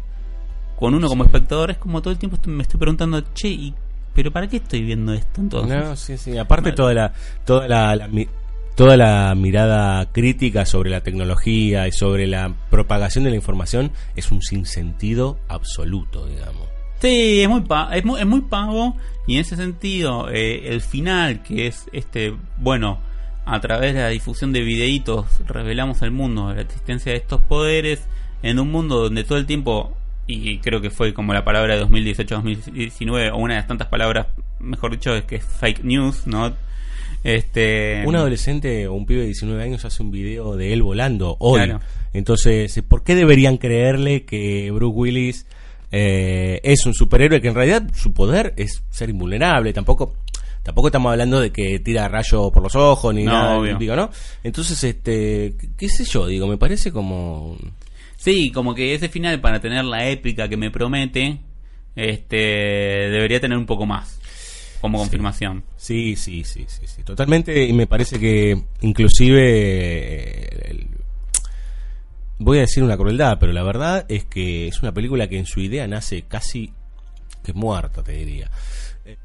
con uno como espectador, es como todo el tiempo me estoy preguntando, che, ¿y, ¿pero para qué estoy viendo esto entonces? No, sí, sí. Aparte toda la toda la, toda la mirada crítica sobre la tecnología y sobre la propagación de la información es un sinsentido absoluto, digamos. Sí, es muy, pa- es muy, es muy pago y en ese sentido eh, el final que es este, bueno, a través de la difusión de videitos revelamos al mundo la existencia de estos poderes en un mundo donde todo el tiempo, y creo que fue como la palabra de 2018-2019 o una de las tantas palabras, mejor dicho, que es fake news, ¿no? Este, Un adolescente o un pibe de 19 años hace un video de él volando hoy. Claro. Entonces, ¿por qué deberían creerle que Bruce Willis eh, es un superhéroe que en realidad su poder es ser invulnerable? Tampoco tampoco estamos hablando de que tira rayo por los ojos ni No, nada, obvio. digo, ¿no? Entonces, este, qué- qué sé yo, digo, me parece como Sí, como que ese final para tener la épica que me promete, este debería tener un poco más como confirmación. Sí, sí, sí, sí, sí, totalmente. Y me parece que inclusive eh, el- voy a decir una crueldad, pero la verdad es que es una película que en su idea nace casi que muerta, te diría.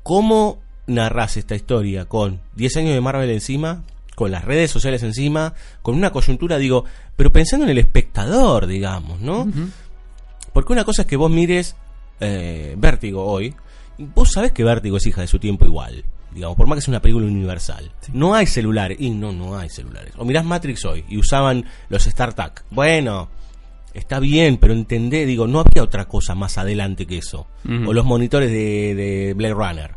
¿Cómo narras esta historia con 10 años de Marvel encima, con las redes sociales encima, con una coyuntura, digo, pero pensando en el espectador, digamos, ¿no? Porque una cosa es que vos mires eh, Vértigo hoy, vos sabés que Vértigo es hija de su tiempo igual, digamos, por más que es una película universal. No hay celulares, y no, no hay celulares. O mirás Matrix hoy y usaban los StarTAC. Bueno, está bien, pero entendé, digo, no había otra cosa más adelante que eso. O los monitores de, de Blade Runner,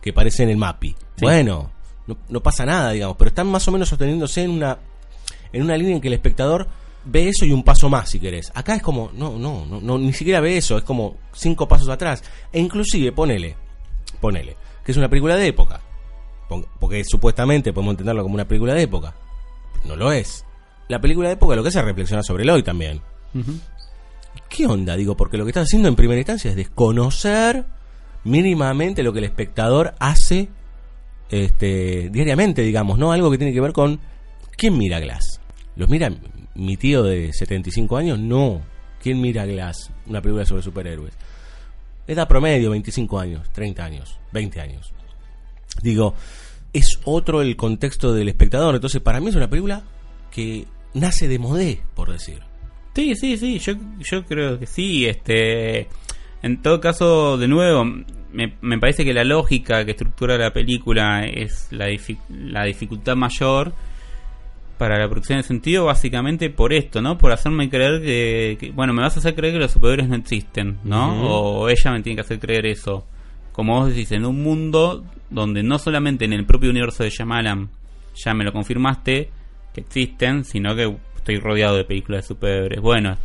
que parecen el MAPI. Bueno, no, no pasa nada, digamos, pero están más o menos sosteniéndose en una en una línea en que el espectador ve eso y un paso más, si querés. Acá es como, no, no, no, no, ni siquiera ve eso, es como cinco pasos atrás. E inclusive, ponele, ponele, que es una película de época. Porque supuestamente podemos entenderlo como una película de época. No lo es. La película de época lo que hace es reflexionar sobre el hoy también. ¿Qué onda? Digo, porque lo que estás haciendo en primera instancia es desconocer mínimamente lo que el espectador hace este, diariamente, digamos, ¿no? Algo que tiene que ver con ¿quién mira Glass? ¿Los mira mi tío de 75 años? No. ¿Quién mira Glass? Una película sobre superhéroes. Edad promedio, 25 años, 30 años, 20 años. Digo, es otro el contexto del espectador. Entonces, para mí es una película que nace de modé, por decir. Sí, sí, sí, yo, yo creo que sí. Este, en todo caso, de nuevo, me, me parece que la lógica que estructura la película es la, la dificultad mayor para la producción de sentido, básicamente por esto, ¿no? Por hacerme creer que, que- bueno, me vas a hacer creer que los superhéroes no existen, ¿no? O ella me tiene que hacer creer eso. Como vos decís, en un mundo donde no solamente en el propio universo de Shyamalan ya me lo confirmaste, que existen, sino que estoy rodeado de películas de superhéroes. Bueno,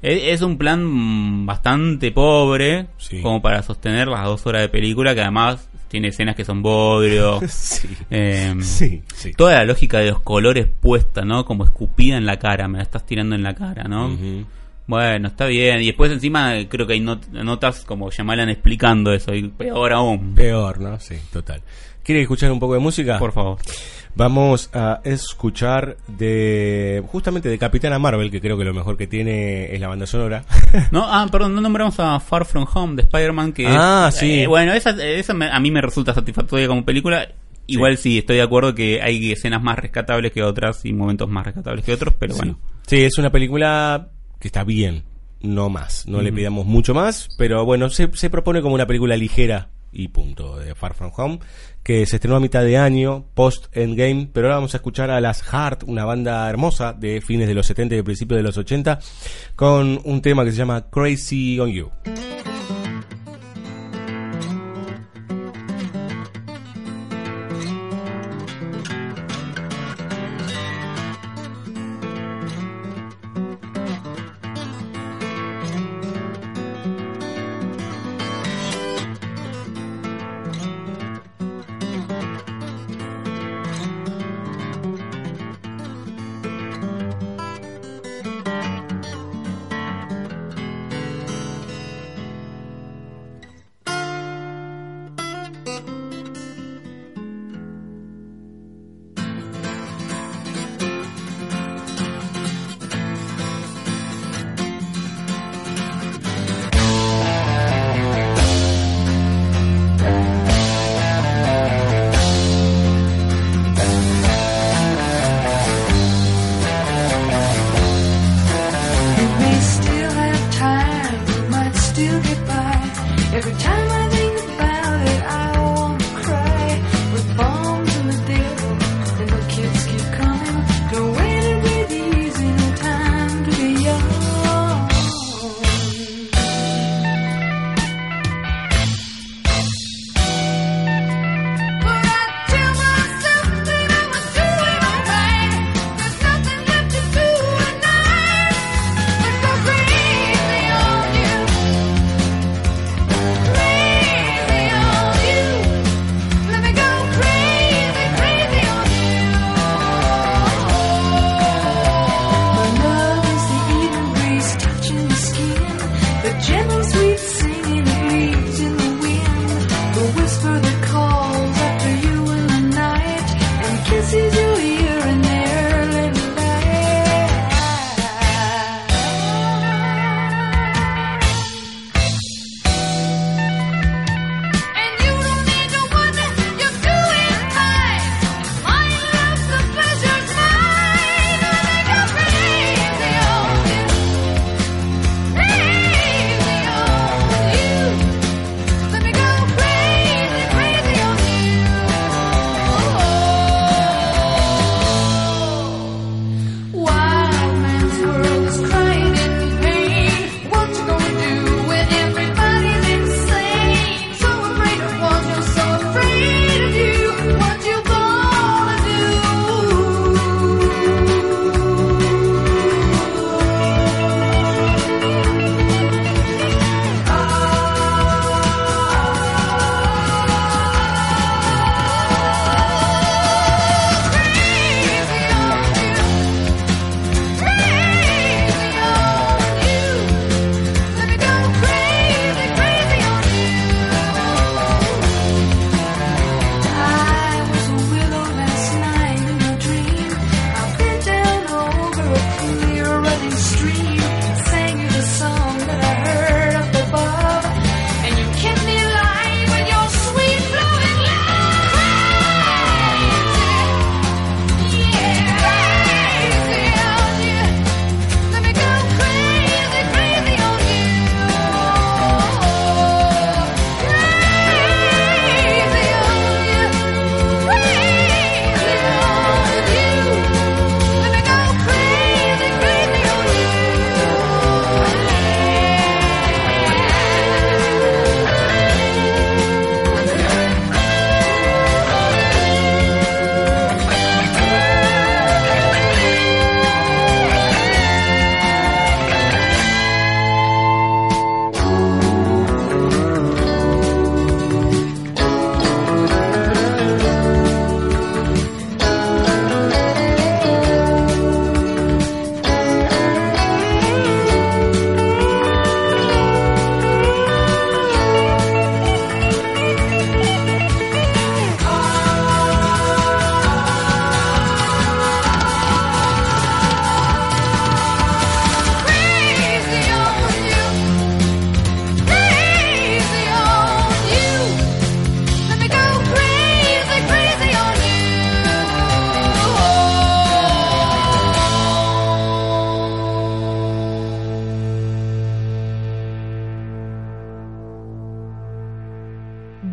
e- es un plan bastante pobre Sí. como para sostener las dos horas de película, que además tiene escenas que son bodrio. <laughs> Sí. eh, Sí, sí. Toda la lógica de los colores puesta, ¿no? Como escupida en la cara, me la estás tirando en la cara, ¿no? Bueno, está bien. Y después encima creo que hay not- notas como Yamalan explicando eso, y peor aún. Peor, ¿no? Sí, total. ¿Quiere escuchar un poco de música? Por favor. Vamos a escuchar de justamente de Capitana Marvel, que creo que lo mejor que tiene es la banda sonora. <laughs> No, ah, perdón, no nombramos a Far From Home de Spider-Man que Ah, sí. eh, bueno, esa, esa me- a mí me resulta satisfactoria como película. Igual sí. estoy de acuerdo que hay escenas más rescatables que otras y momentos más rescatables que otros, pero bueno. Sí, es una película que está bien, no más. No le pidamos mucho más, pero bueno, se, se propone como una película ligera y punto, de Far From Home, que se estrenó a mitad de año, post Endgame, pero ahora vamos a escuchar a las Heart, una banda hermosa de fines de los 70 y principios de los 80, con un tema que se llama Crazy on You.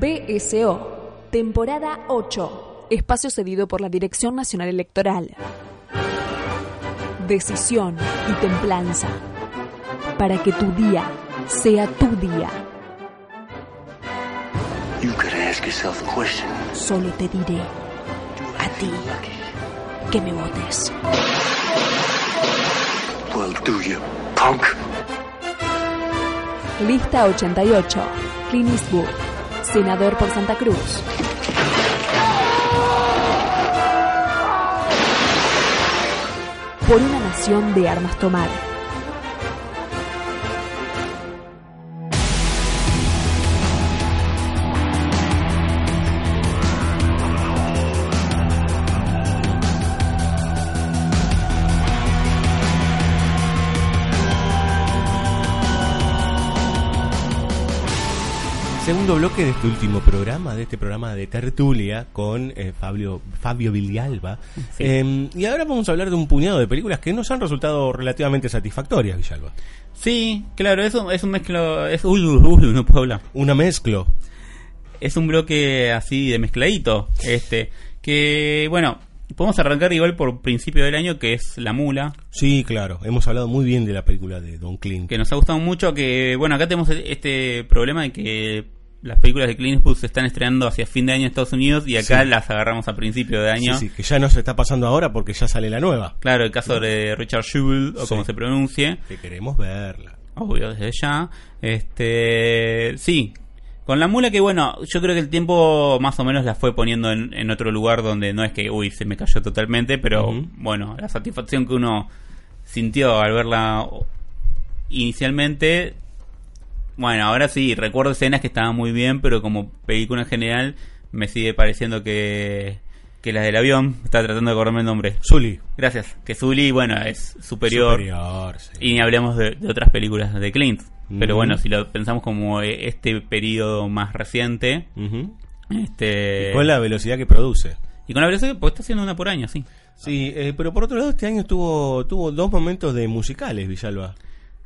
BSO, temporada 8, espacio cedido por la Dirección Nacional Electoral. Decisión y templanza, para que tu día sea tu día. You gotta ask yourself a question. Solo te diré a ti que me votes. Well, do you, punk? Lista 88. Clint Eastwood, senador por Santa Cruz. Por una nación de armas tomar. Segundo bloque de este último programa, de este programa de tertulia con eh, Fabio, Fabio Villalba. Eh, y ahora vamos a hablar de un puñado de películas que nos han resultado relativamente satisfactorias, Villalba. Sí, claro, eso es un mezclo. Es, uy, uy, uy, no puedo hablar. Una mezclo. Es un bloque así de mezcladito. Este. Que, bueno, podemos arrancar igual por principio del año, que es La Mula. Sí, claro. Hemos hablado muy bien de la película de Don Clint. que nos ha gustado mucho que bueno acá tenemos este problema de que las películas de Clint Eastwood se están estrenando hacia fin de año en Estados Unidos y acá Sí. las agarramos a principio de año Sí, sí, que ya no se está pasando ahora porque ya sale la nueva. claro el caso de Richard Jewell o Sí. como se pronuncie Que queremos verla. obvio desde ya este sí con la mula que bueno yo creo que el tiempo más o menos la fue poniendo en, en otro lugar donde no es que uy se me cayó totalmente pero bueno la satisfacción que uno sintió al verla inicialmente bueno ahora sí recuerdo escenas que estaban muy bien pero como película en general me sigue pareciendo que que la del avión está tratando de acordarme el nombre Zully. gracias que Zully bueno es superior, Superior, sí. y ni hablemos de, de otras películas de Clint. Pero bueno, si lo pensamos como eh, este periodo más reciente, este Con la velocidad que produce. y con la velocidad, pues está haciendo una por año, sí. Sí, eh, pero por otro lado este año tuvo tuvo dos momentos de musicales, Villalba.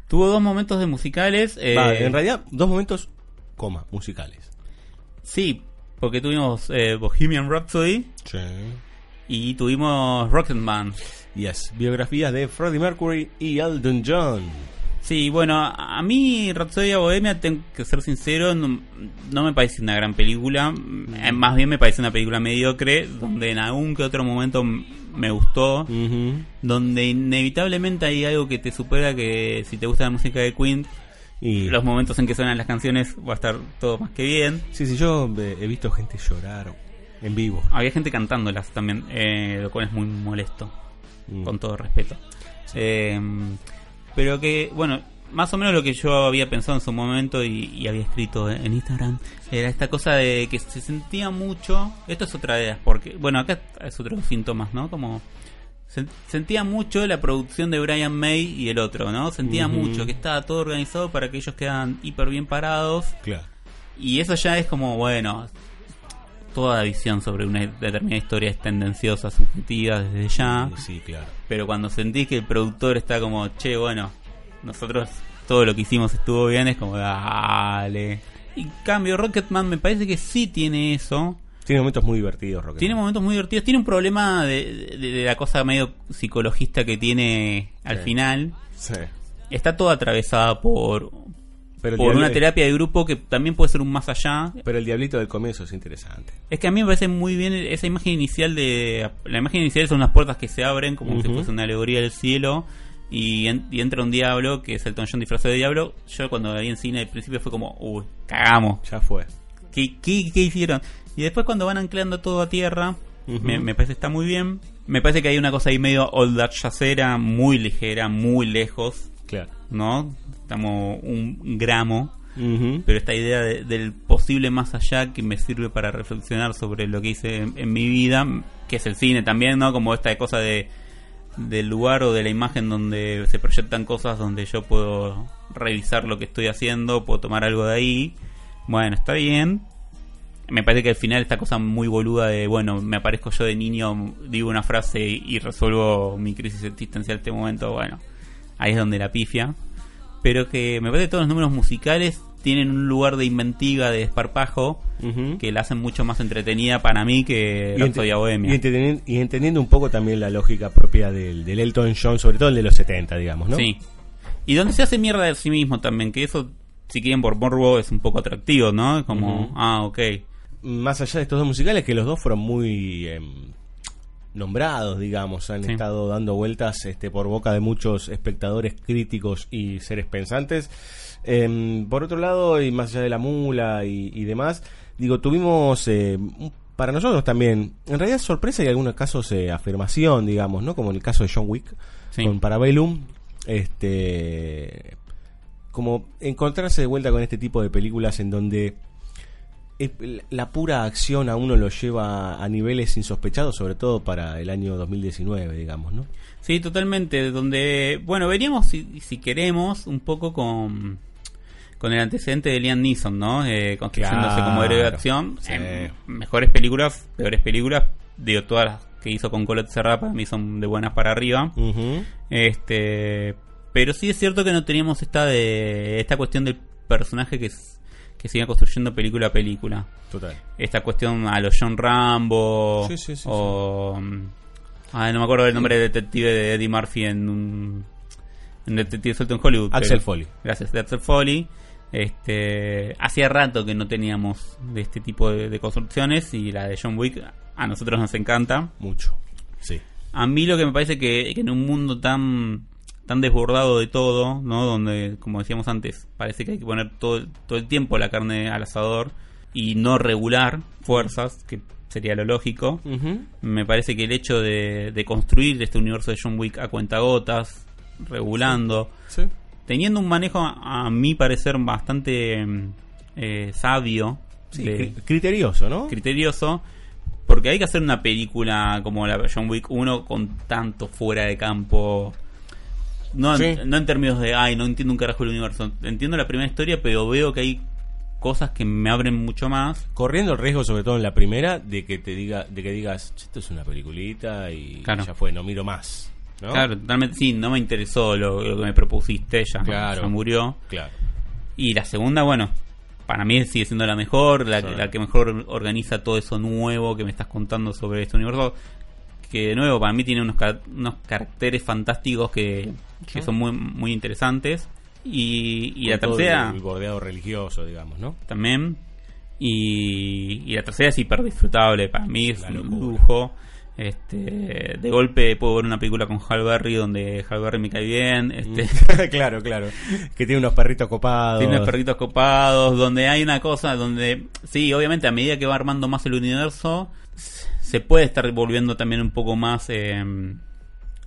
Tuvo dos momentos de musicales. eh, Va, en realidad, dos momentos, coma, musicales. Sí, porque tuvimos eh, Bohemian Rhapsody Sí. y tuvimos Rocketman. Yes, biografías de Freddie Mercury y Elton John. Sí, bueno, a mí Rhapsody Bohemia, tengo que ser sincero, no, no me parece una gran película. Eh, Más bien me parece una película mediocre, donde en algún que otro momento me gustó. Ujú. donde inevitablemente hay algo que te supera que si te gusta la música de Queen, Y los momentos en que suenan las canciones va a estar todo más que bien. sí, sí, yo eh, he visto gente llorar en vivo. Había gente cantándolas también, eh, lo cual es muy molesto, Mm. con todo respeto. Eh, pero que, bueno, más o menos lo que yo había pensado en su momento y, y había escrito en Instagram era esta cosa de que se sentía mucho. Esto es otra de las, porque, bueno, acá es otro síntomas, ¿no? Como se- sentía mucho la producción de Brian May y el otro, ¿no? Sentía mucho que estaba todo organizado para que ellos quedan hiper bien parados. Claro. Y eso ya es como, bueno, toda visión sobre una determinada historia es tendenciosa, subjetiva desde ya. Sí, claro. Pero cuando sentís que el productor está como, che, bueno, nosotros todo lo que hicimos estuvo bien, es como, dale. Y cambio, Rocketman me parece que sí tiene eso. Tiene momentos muy divertidos, Rocket. Tiene momentos muy divertidos. Tiene un problema de, de- de la cosa medio psicologista que tiene al Sí. final. Sí. Está toda atravesada por, Pero por una terapia de grupo que también puede ser un más allá. Pero el diablito del comienzo es interesante. Es que a mí me parece muy bien esa imagen inicial de... La imagen inicial son unas puertas que se abren como si fuese una alegoría del cielo y, en- y entra un diablo que es el John disfrazado de diablo. Yo cuando la vi en cine al principio fue como, uy, cagamos. Ya fue. ¿Qué, qué, qué hicieron? Y después cuando van anclando todo a tierra, me, me parece que está muy bien. Me parece que hay una cosa ahí medio old yacera, muy ligera, muy lejos, Claro. ¿no? Estamos un gramo pero esta idea de- del posible más allá que me sirve para reflexionar sobre lo que hice en, en mi vida, que es el cine también, ¿no? Como esta cosa de del lugar o de la imagen donde se proyectan cosas donde yo puedo revisar lo que estoy haciendo, puedo tomar algo de ahí. Bueno, está bien. Me parece que al final esta cosa muy boluda de, bueno, me aparezco yo de niño, digo una frase y, resuelvo mi crisis existencial en este momento, bueno, ahí es donde la pifia pero que me parece que todos los números musicales tienen un lugar de inventiva, de desparpajo, Que la hacen mucho más entretenida para mí que Rhapsody Bohemia. y entendiendo, y entendiendo un poco también la lógica propia del, del Elton John, sobre todo el de los 70, digamos, ¿no? Sí. Y donde se hace mierda de sí mismo también, que eso, si quieren por morbo, es un poco atractivo, ¿no? Como, ah, ok. Más allá de estos dos musicales, que los dos fueron muy em, nombrados, digamos, han Sí. estado dando vueltas este, por boca de muchos espectadores críticos y seres pensantes. Em, por otro lado, y más allá de la mula y, y demás, digo, tuvimos eh, para nosotros también, en realidad sorpresa y en algunos casos eh, afirmación, digamos, ¿no? Como en el caso de John Wick Sí. con Parabellum, este como encontrarse de vuelta con este tipo de películas en donde la pura acción a uno lo lleva a niveles insospechados, sobre todo para el año 2019, digamos, ¿no? Sí, totalmente. Donde, bueno, veníamos, si, si queremos, un poco con, con el antecedente de Liam Neeson, ¿no? Eh, construyéndose Claro, como héroe de acción. sí. Eh, mejores películas, peores películas. Digo, todas las que hizo con Colette Serra para mí son de buenas para arriba. Este, pero sí es cierto que no teníamos esta de esta cuestión del personaje que s- que siga construyendo película a película. Total. Esta cuestión a los John Rambo Sí, sí, sí, o ay, no me acuerdo el nombre del detective de Eddie Murphy en un en Detective Suelto en Hollywood. Axel pero- Foley. Gracias, de Axel Foley. Este, hacía rato que no teníamos de este tipo de, de construcciones y la de John Wick a nosotros nos encanta. Mucho. Sí. A mí lo que me parece que, que en un mundo tan tan desbordado de todo, ¿no? Donde, como decíamos antes, parece que hay que poner todo, todo el tiempo la carne al asador y no regular fuerzas, que sería lo lógico. Me parece que el hecho de, de construir este universo de John Wick a cuentagotas, regulando, Sí. Teniendo un manejo, a, a mi parecer, bastante mm, eh, sabio, Sí, de- cri- criterioso, ¿no? criterioso, porque hay que hacer una película como la John Wick 1 con tanto fuera de campo. No, en- no en términos de, ay, no entiendo un carajo el universo. Entiendo la primera historia, pero veo que hay cosas que me abren mucho más. Corriendo el riesgo, sobre todo en la primera, de que te diga, de que digas, "Che, esto es una peliculita y Claro. ya fue, no miro más. ¿No? Claro, totalmente, sí, no me interesó lo, lo que me propusiste, ya, Claro. ya murió. Claro. Y la segunda, bueno, para mí sigue siendo la mejor, la, Sí. la que mejor organiza todo eso nuevo que me estás contando sobre este universo. Que de nuevo, para mí tiene unos, car- unos caracteres fantásticos que, que son muy, muy interesantes. Y, y la tercera El bordeado religioso, digamos, ¿no? también. Y, y la tercera es hiper disfrutable. Para mí es La un locura. lujo. Este, de golpe puedo ver una película con Hal Berry donde Hal Berry me cae bien. Este, <laughs> claro, claro. Que tiene unos perritos copados. Tiene unos perritos copados, donde hay una cosa donde, sí, obviamente a medida que va armando más el universo, se puede estar volviendo también un poco más eh,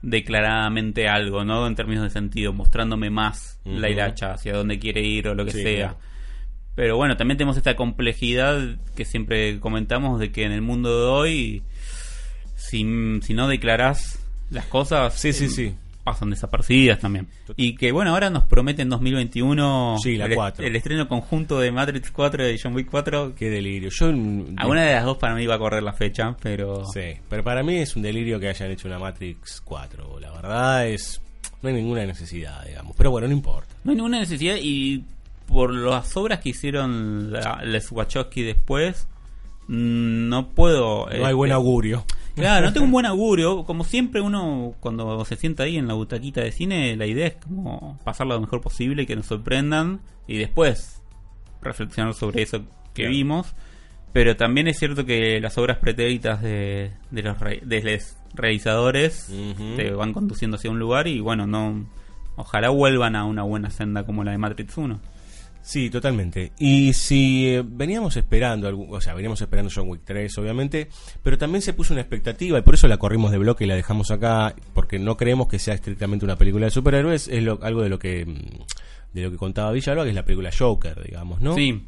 declaradamente algo, ¿no? En términos de sentido, mostrándome más la hilacha, hacia dónde quiere ir o lo que Sí, sea. claro. Pero bueno, también tenemos esta complejidad que siempre comentamos de que en el mundo de hoy, si, si no declarás las cosas, Sí, sí, eh, sí. pasan desapercibidas también. Y que bueno, ahora nos prometen 2021 Sí, la el, el estreno conjunto de Matrix 4 y John Wick 4. Qué delirio. Yo. mm, Alguna de las dos para mí va a correr la fecha, pero Sí, pero para mí es un delirio que hayan hecho una Matrix 4. La verdad es. No hay ninguna necesidad, digamos. Pero bueno, no importa. no hay ninguna necesidad y por las obras que hicieron la, les Wachowski después, mm, no puedo... No hay este, buen augurio. Claro, no tengo un buen augurio. Como siempre, uno cuando se sienta ahí en la butaquita de cine, la idea es como pasarla lo mejor posible, que nos sorprendan y después reflexionar sobre eso que Claro. vimos. Pero también es cierto que las obras pretéritas de, de los, re- de los realizadores te van conduciendo hacia un lugar y bueno, no ojalá vuelvan a una buena senda como la de Matrix 1. Sí, totalmente. Y si eh, veníamos esperando, o sea, veníamos esperando John Wick 3, obviamente, pero también se puso una expectativa y por eso la corrimos de bloque y la dejamos acá, porque no creemos que sea estrictamente una película de superhéroes, es lo- algo de lo que mm, de lo que contaba Villalba, que es la película Joker, digamos, ¿no? Sí,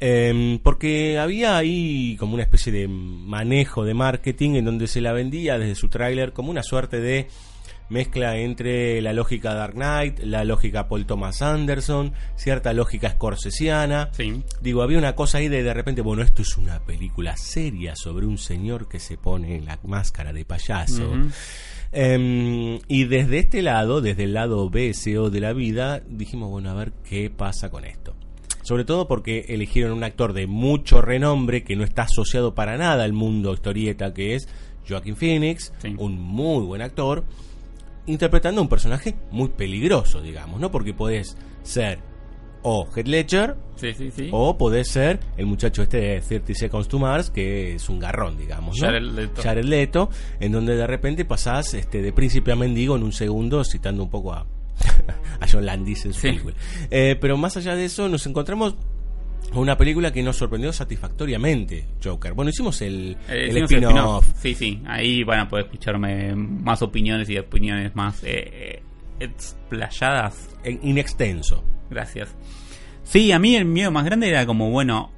Em, porque había ahí como una especie de manejo de marketing en donde se la vendía desde su tráiler como una suerte de mezcla entre la lógica Dark Knight, la lógica Paul Thomas Anderson, cierta lógica scorsesiana. sí. Digo, había una cosa ahí de de repente, bueno, esto es una película seria sobre un señor que se pone la máscara de payaso. Em, y desde este lado, desde el lado BSO de la vida, dijimos, bueno, a ver qué pasa con esto. Sobre todo porque eligieron un actor de mucho renombre que no está asociado para nada al mundo historieta que es Joaquin Phoenix, Sí. un muy buen actor, interpretando un personaje muy peligroso, digamos, ¿no? Porque podés ser o Heath Ledger Sí, sí, sí. o podés ser el muchacho este de 30 Seconds to Mars, que es un garrón, digamos. ¿no? Jared Leto. Jared Leto, en donde de repente pasás este, de príncipe a mendigo en un segundo, citando un poco a, <laughs> a John Landis en su película. Eh, pero más allá de eso, nos encontramos con una película que nos sorprendió satisfactoriamente, Joker. Bueno, hicimos el, Eh, el spin-off. Sí, sí. Ahí van a poder escucharme más opiniones y opiniones más eh, eh, explayadas. en- in extenso. Gracias. Sí, a mí el miedo más grande era como, bueno,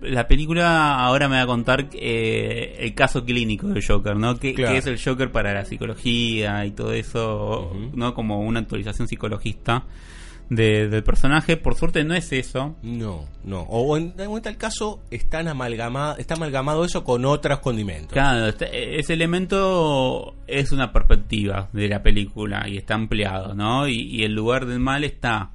la película ahora me va a contar eh, el caso clínico del Joker, ¿no? ¿Qué, Claro. qué es el Joker para la psicología y todo eso. ¿no? Como una actualización psicologista de- del personaje. Por suerte no es eso. No, no. O en, tal caso, están amalgama, está amalgamado eso con otros condimentos. Claro, este- ese elemento es una perspectiva de la película y está ampliado, ¿no? Y, y el lugar del mal está.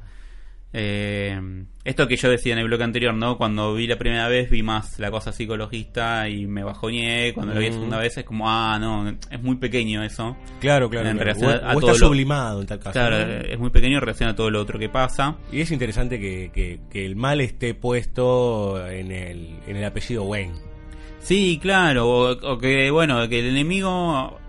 Eh, esto que yo decía en el bloque anterior, ¿no? Cuando vi la primera vez vi más la cosa psicologista y me bajoñé. Cuando lo vi la Mm. segunda vez es como, ah, no, es muy pequeño eso. Claro, claro. En claro. relación O- a o todo está lo- sublimado en tal caso. Claro, ¿no? es muy pequeño en relación a todo lo otro que pasa. Y es interesante que, que- que el mal esté puesto en el, en el apellido Wayne. Sí, claro, o, o que bueno, que el enemigo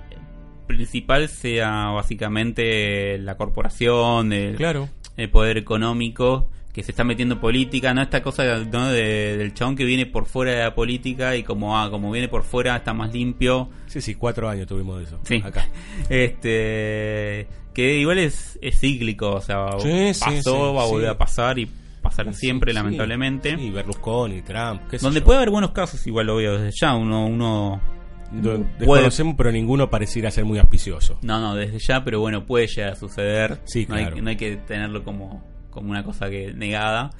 principal sea básicamente la corporación, el, Claro. El poder económico que se está metiendo en política, no esta cosa ¿no? de- del chabón que viene por fuera de la política y como ah, como viene por fuera está más limpio. Sí, sí, cuatro años tuvimos eso. Sí. Acá. <laughs> Este que igual es, es cíclico, o sea, Sí, pasó, sí, va a volver a pasar y pasará siempre lamentablemente. Sí, Berlusconi, Trump, qué sé Donde yo. puede haber buenos casos, igual lo veo desde ya, uno uno Desconocemos, pero ninguno pareciera ser muy auspicioso. No, no, desde ya, pero bueno, puede llegar a suceder. Sí, no, hay, claro. no hay que tenerlo como, como una cosa que negada.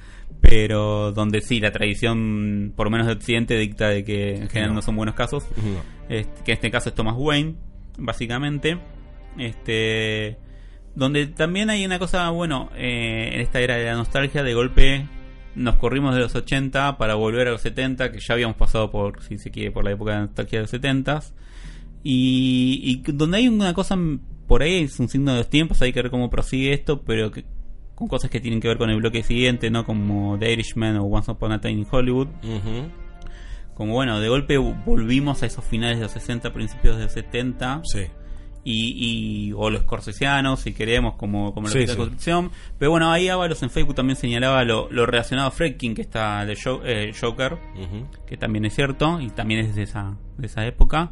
Pero donde sí, la tradición, por lo menos de Occidente, dicta de que en general no. no, son buenos casos. No. Este, que en este caso es Thomas Wayne, básicamente. Este. Donde también hay una cosa, bueno, eh, en esta era de la nostalgia, de golpe nos corrimos de los 80 para volver a los 70, que ya habíamos pasado por, si se quiere, por la época de nostalgia de los 70 y, y donde hay una cosa por ahí es un signo de los tiempos, hay que ver cómo prosigue esto, pero que, con cosas que tienen que ver con el bloque siguiente, ¿no? Como The Irishman o Once Upon a Time in Hollywood. Como bueno, de golpe volvimos a esos finales de los 60, principios de los 70. Sí. Y, y- o los corsesianos, si queremos, como, como la Sí, sí. construcción. Pero bueno, ahí Ábalos en Facebook también señalaba lo, lo relacionado a Fredkin, que está de eh, Joker, Ujú. que también es cierto, y también es de esa, de esa época.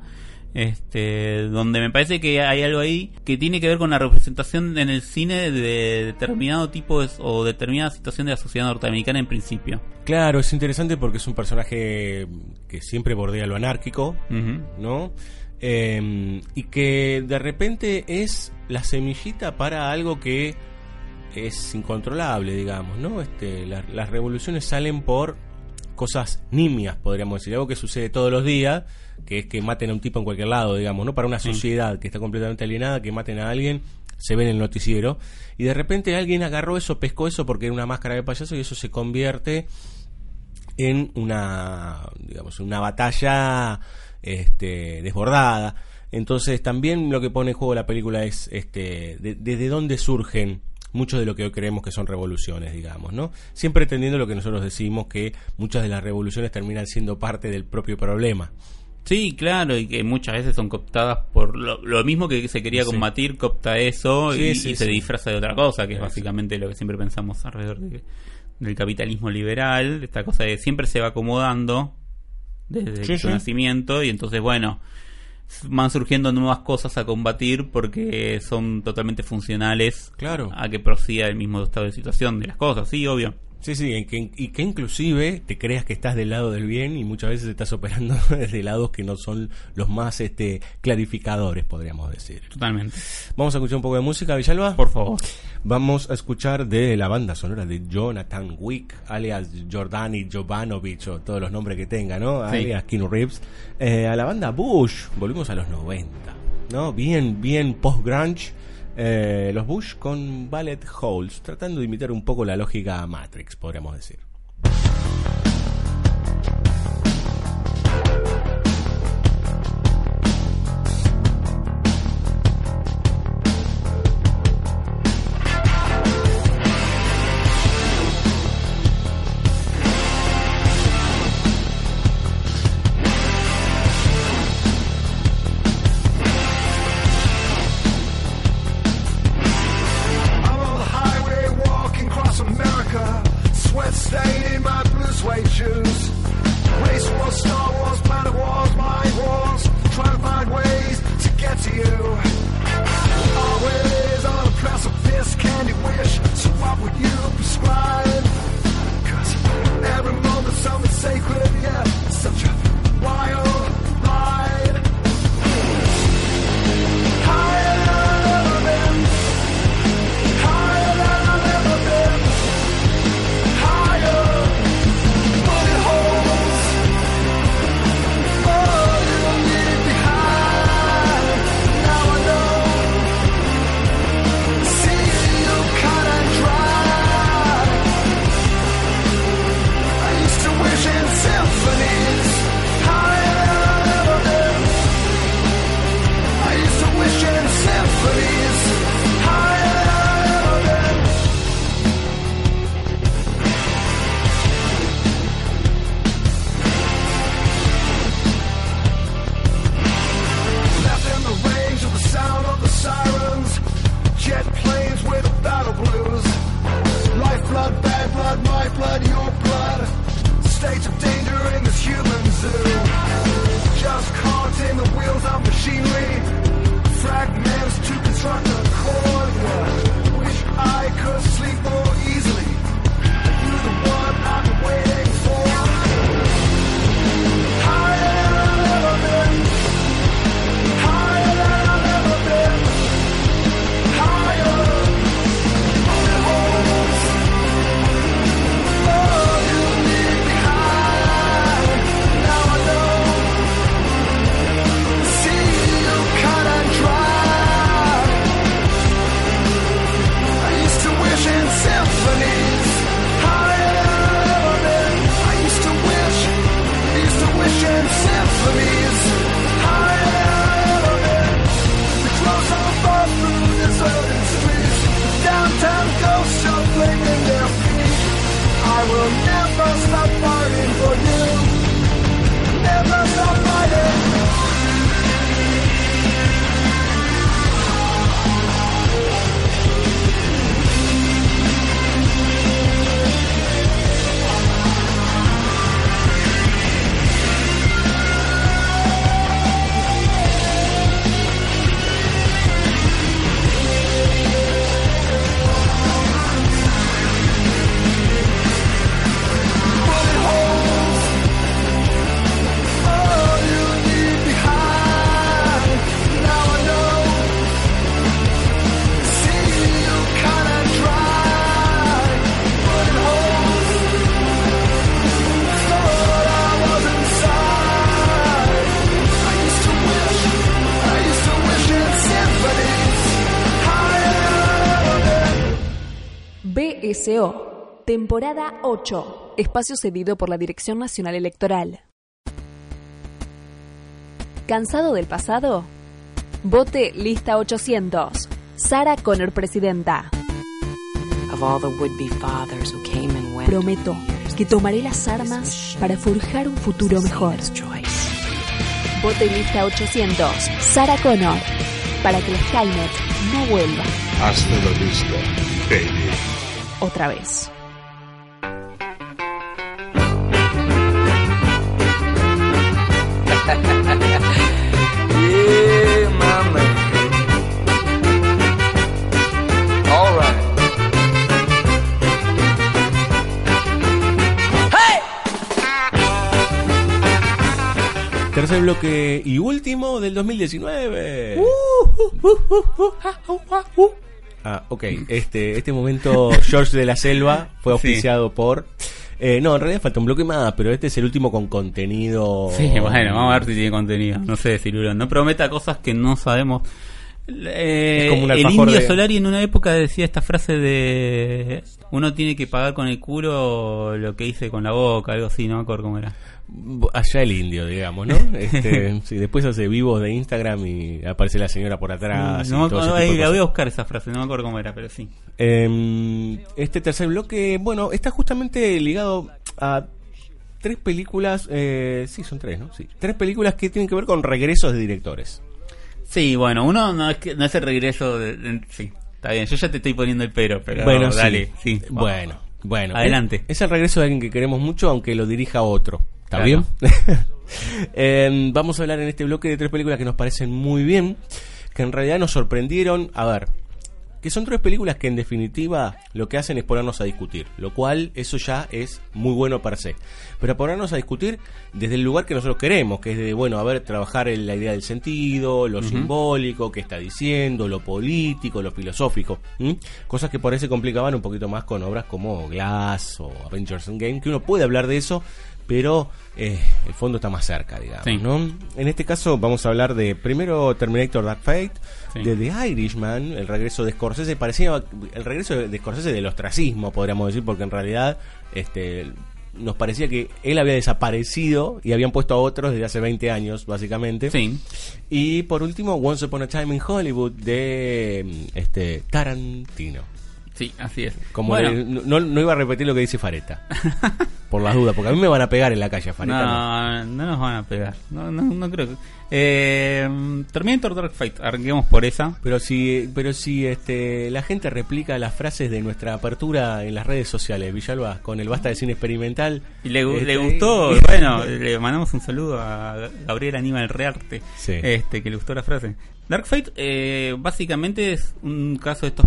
Este, donde me parece que hay algo ahí que tiene que ver con la representación en el cine de determinado tipo de- o determinada situación de la sociedad norteamericana en principio. Claro, es interesante porque es un personaje que siempre bordea lo anárquico, Ujú. ¿no? Eh, y que de repente es la semillita para algo que es incontrolable, digamos, ¿no? Este, la- las revoluciones salen por cosas nimias, podríamos decir, algo que sucede todos los días, que es que maten a un tipo en cualquier lado, digamos, ¿no? Para una sociedad que está completamente alienada, que maten a alguien, se ve en el noticiero, y de repente alguien agarró eso, pescó eso porque era una máscara de payaso y eso se convierte en una digamos una batalla este, desbordada entonces también lo que pone en juego la película es este de- desde dónde surgen muchos de lo que hoy creemos que son revoluciones digamos no siempre entendiendo lo que nosotros decimos que muchas de las revoluciones terminan siendo parte del propio problema Sí, claro, y que muchas veces son cooptadas por lo, lo mismo que se quería Sí. combatir, coopta eso Sí, y, sí, y se disfraza de otra cosa, que es Eso. básicamente lo que siempre pensamos alrededor de- del capitalismo liberal, esta cosa de siempre se va acomodando desde Sí, su sí. nacimiento y entonces, bueno, van surgiendo nuevas cosas a combatir porque son totalmente funcionales Claro. a que prosiga el mismo estado de situación de las cosas, sí, obvio. Sí, sí, y que, y que inclusive te creas que estás del lado del bien y muchas veces estás operando <laughs> desde lados que no son los más este clarificadores, podríamos decir. Totalmente. Vamos a escuchar un poco de música, Villalba. Por favor. Vamos a escuchar de la banda sonora de Jonathan Wick, alias Jordani Jovanovic, o todos los nombres que tenga, ¿no? Sí. Alias Keanu Reeves. Eh, a la banda Bush, volvimos a los 90, ¿no? Bien, bien post-grunge. Eh, los Bush con Ballet Holes, tratando de imitar un poco la lógica Matrix, podríamos decir. BSO, temporada 8, espacio cedido por la Dirección Nacional Electoral. ¿Cansado del pasado? Vote lista 800. Sara Connor, presidenta. of all the would-be fathers who came and went. Prometo que tomaré las armas para forjar un futuro mejor. Vote lista 800. Sara Connor. Para que la Skynet no vuelva Hasta la vista, baby. Otra vez. Tercer bloque y último del 2019. Ah, ok. Este, este momento, George de la Selva fue Sí. auspiciado por. eh, no, en realidad falta un bloque más, pero este es el último con contenido. Sí, bueno, vamos a ver si tiene contenido. No sé, Cirilo. No prometa cosas que no sabemos. Eh, Es como un el indio de- Solari en una época decía esta frase de uno tiene que pagar con el culo lo que hice con la boca, algo así, no me acuerdo cómo era. Allá el indio, digamos, ¿no? <laughs> Este, sí, después hace vivos de Instagram y aparece la señora por atrás. no y todo ese acuerdo, tipo la cosas. voy a buscar esa frase, no me acuerdo cómo era, pero sí. Eh, este tercer bloque, bueno, está justamente ligado a tres películas, eh, sí, son tres, ¿no? Sí, tres películas que tienen que ver con regresos de directores. Sí, bueno, uno no es, que, no es el regreso de, de- Sí, está bien, yo ya te estoy poniendo el pero, pero bueno, dale, sí. sí. Bueno, bueno. Adelante. Es, es el regreso de alguien que queremos mucho, aunque lo dirija otro. ¿Está Claro. bien? <laughs> <laughs> Eh, vamos a hablar en este bloque de tres películas que nos parecen muy bien, que en realidad nos sorprendieron. A ver, que son tres películas que en definitiva lo que hacen es ponernos a discutir, lo cual eso ya es muy bueno para sí. Pero ponernos a discutir desde el lugar que nosotros queremos, que es de, bueno, a ver, trabajar en la idea del sentido, lo simbólico, qué está diciendo, lo político, lo filosófico. ¿m? Cosas que por ahí se complicaban un poquito más con obras como Glass o Avengers Endgame, que uno puede hablar de eso, pero eh, el fondo está más cerca, digamos. Sí. ¿no? En este caso vamos a hablar de primero Terminator Dark Fate, Sí. de The Irishman, el regreso de Scorsese, parecía el regreso de Scorsese del ostracismo, podríamos decir, porque en realidad este nos parecía que él había desaparecido y habían puesto a otros desde hace 20 años, básicamente. Sí. Y por último, Once Upon a Time in Hollywood de este Tarantino. Sí, así es. Como Bueno. no, no iba a repetir lo que dice Fareta. por las dudas, porque a mí me van a pegar en la calle, Fareta. no. No, no nos van a pegar. No, no, no creo que. Eh, Terminator Dark Fate, arranquemos por esa. Pero si, pero si este, la gente replica las frases de nuestra apertura en las redes sociales, Villalba, con el basta de cine experimental. Y le, este, le gustó, bueno, le mandamos un saludo a Gabriel Aníbal Rearte, Sí. este, que le gustó la frase. Dark Fate eh, básicamente es un caso de estos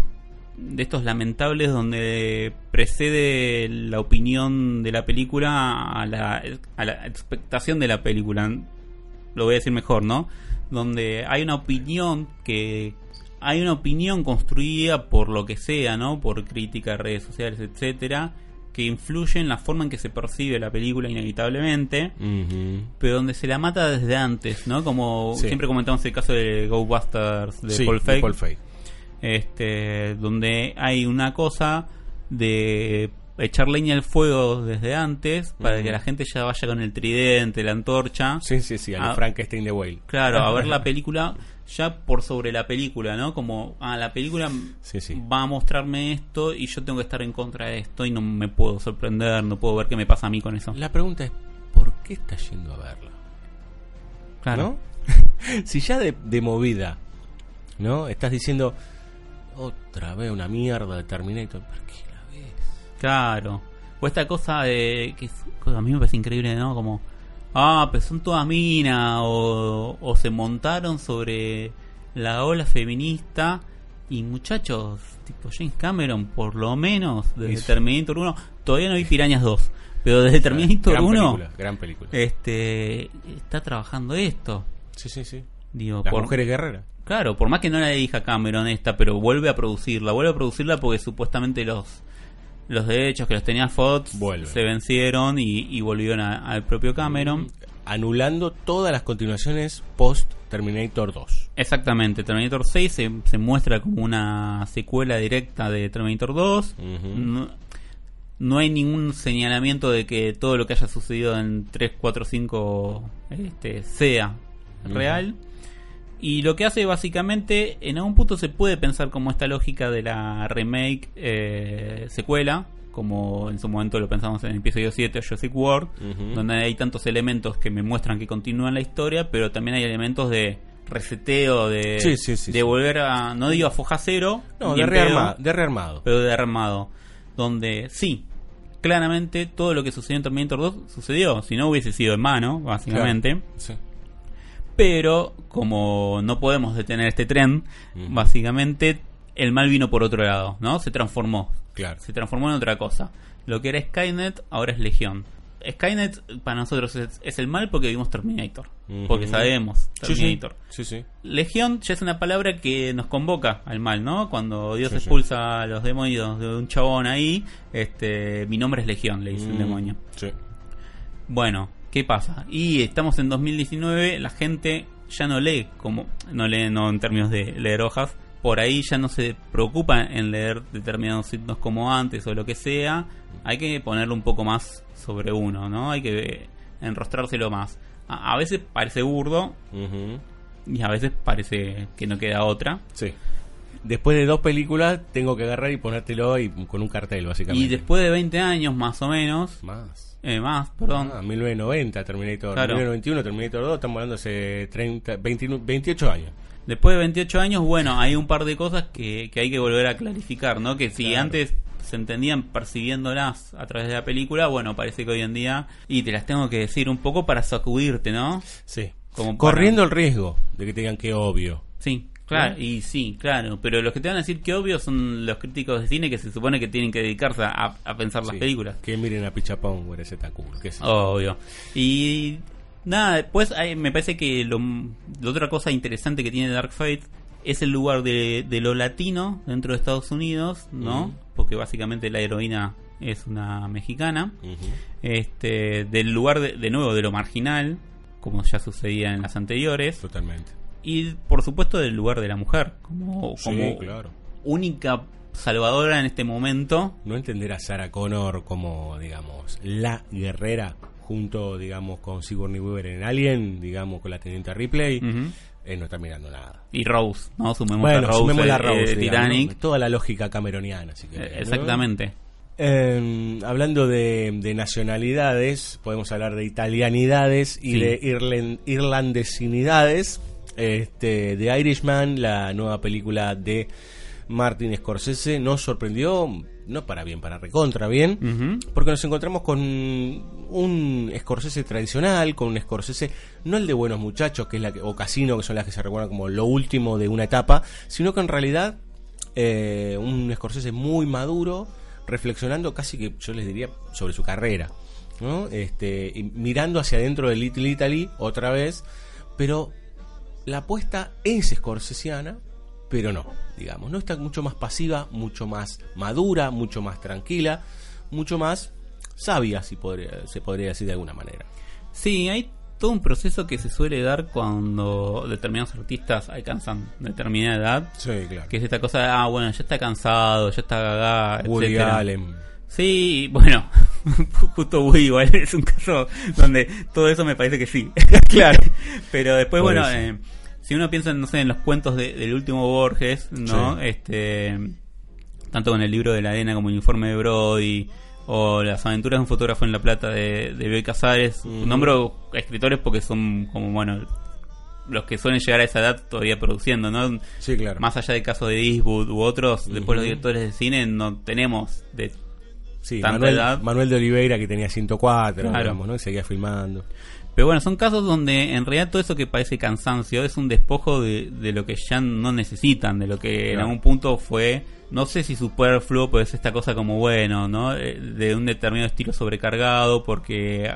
de estos lamentables donde precede la opinión de la película a la, a la expectación de la película. Lo voy a decir mejor, ¿no? Donde hay una opinión que hay una opinión construida por lo que sea, ¿no? Por crítica, redes sociales, etcétera, que influye en la forma en que se percibe la película inevitablemente, pero donde se la mata desde antes, ¿no? Como Sí. siempre comentamos el caso de Go Busters de Sí, Paul de Feig, Paul Feig. Este, donde hay una cosa de echar leña al fuego desde antes para que la gente ya vaya con el tridente, la antorcha. Sí, sí, sí, a Ah, Frankenstein de Whale. Claro, a ver la <laughs> película ya por sobre la película, ¿no? Como, ah, la película Sí, sí. va a mostrarme esto y yo tengo que estar en contra de esto y no me puedo sorprender, no puedo ver qué me pasa a mí con eso. La pregunta es, ¿por qué estás yendo a verla? Claro. ¿No? <laughs> si ya de, de movida, ¿no? Estás diciendo, otra vez una mierda de Terminator. ¿Por qué la ves? Claro. O esta cosa de que es- a mí me parece increíble, ¿no? Como, ah, pero son todas minas, o, o se montaron sobre la ola feminista. Y muchachos, tipo James Cameron, por lo menos desde. Terminator 1, todavía no vi Pirañas 2, pero desde Terminator gran 1, película, gran película. este, está trabajando esto. Sí, sí, sí. Digo, Las por- mujeres guerreras. Claro, por más que no la elija Cameron esta, pero vuelve a producirla. Vuelve a producirla porque supuestamente los los derechos que los tenía Fox se vencieron y, y volvieron al propio Cameron. Anulando todas las continuaciones post Terminator 2. Exactamente, Terminator 6 se, se muestra como una secuela directa de Terminator 2. Ujú. no, no hay ningún señalamiento de que todo lo que haya sucedido en 3, 4, 5 este, sea real. Y lo que hace básicamente, en algún punto se puede pensar como esta lógica de la remake eh, secuela, como en su momento lo pensamos en el episodio 7 de Jurassic World, donde hay tantos elementos que me muestran que continúan la historia, pero también hay elementos de reseteo, de, Sí, sí, sí, de sí. volver a, no digo a foja cero, No, de, rearma- pedo, de rearmado. pero de armado. Donde sí, claramente todo lo que sucedió en Terminator 2 sucedió, si no hubiese sido en mano, básicamente. Claro. Pero como no podemos detener este tren, básicamente el mal vino por otro lado, ¿no? Se transformó. Claro. Se transformó en otra cosa. Lo que era Skynet ahora es Legión. Skynet para nosotros es, es el mal porque vimos Terminator. Porque sabemos sí. Terminator. Sí, sí. Legión ya es una palabra que nos convoca al mal, ¿no? Cuando Dios expulsa a los demonios de un chabón ahí, este, mi nombre es Legión, le dice el Mm, demonio. Sí. Bueno, ¿qué pasa? Y estamos en 2019, la gente ya no lee como no lee no en términos de leer hojas, por ahí ya no se preocupa en leer determinados signos como antes o lo que sea, hay que ponerlo un poco más sobre uno, ¿no? Hay que enrostrárselo más. A, a veces parece burdo Ujú. y a veces parece que no queda otra. Sí. Después de dos películas, tengo que agarrar y ponértelo y, con un cartel, básicamente. Y después de 20 años más o menos, Más. Eh, más, perdón, Ah, 1990, Terminator. Claro. 1991, Terminator 2, estamos hablando hace 30, 29, 28 años. Después de 28 años, bueno, hay un par de cosas que, que hay que volver a clarificar, ¿no? Que si Claro. antes se entendían percibiéndolas a través de la película, bueno, parece que hoy en día, y te las tengo que decir un poco para sacudirte, ¿no? Sí. Como para- Corriendo el riesgo de que te digan que obvio. Sí, Claro, ¿no? y sí, claro, pero los que te van a decir que obvio son los críticos de cine que se supone que tienen que dedicarse a, a pensar las películas. Que miren a Pichapón, güey, ese sé yo. Obvio. Y nada, después hay- me parece que lo, la otra cosa interesante que tiene Dark Fate es el lugar de, de lo latino dentro de Estados Unidos, ¿no? Porque básicamente la heroína es una mexicana. Este, del lugar de, de nuevo de lo marginal, como ya sucedía en las anteriores. Totalmente. Y por supuesto del lugar de la mujer, como, Sí, como claro. única salvadora en este momento. No entender a Sarah Connor como, digamos, la guerrera junto, digamos, con Sigourney Weaver en Alien, digamos, con la teniente Ripley, eh, no está mirando nada. Y Rose, ¿no? Sumemos bueno, a Rose, sumemos la eh, Rose, digamos, Titanic. toda la lógica cameroniana, si Eh, querés, ¿no? Exactamente. Eh, hablando de, de nacionalidades, podemos hablar de italianidades y Sí. de irlandesinidades. Este, The Irishman, la nueva película de Martin Scorsese, nos sorprendió, no para bien, para recontra bien, porque nos encontramos con un Scorsese tradicional, con un Scorsese, no el de Buenos Muchachos, que es la que, o Casino, que son las que se recuerdan como lo último de una etapa, sino que en realidad eh, un Scorsese muy maduro, reflexionando casi que yo les diría sobre su carrera, ¿no? Este, y mirando hacia adentro de Little Italy otra vez, pero la apuesta es scorsesiana, pero no, digamos, no está mucho más pasiva, mucho más madura, mucho más tranquila, mucho más sabia, si podría, se podría decir de alguna manera. Sí, hay todo un proceso que se suele dar cuando determinados artistas alcanzan determinada edad. Sí, claro. Que es esta cosa de, ah, bueno, ya está cansado, ya está gaga, Woody etcétera. Allen. Sí, bueno, <laughs> <laughs> justo Woody igual es un caso donde todo eso me parece que sí. <laughs> Claro. Pero después, Por bueno, eh, si uno piensa, no sé, en los cuentos de- del último Borges, ¿no? Sí. Este, tanto con el libro de la arena como el informe de Brody, o las aventuras de un fotógrafo en La Plata de, de Bioy Casares, nombro escritores porque son como, bueno, los que suelen llegar a esa edad todavía produciendo, ¿no? Sí, claro. Más allá del caso de Eastwood u otros, después los directores de cine no tenemos de Sí, tanta Manuel, edad. Manuel de Oliveira que tenía 104, Claro. digamos, ¿no? Y seguía filmando. Pero bueno, son casos donde en realidad todo eso que parece cansancio es un despojo de, de lo que ya no necesitan, de lo que en algún punto fue, no sé si superfluo, pero es esta cosa como bueno, ¿no? Eh, De un determinado estilo sobrecargado porque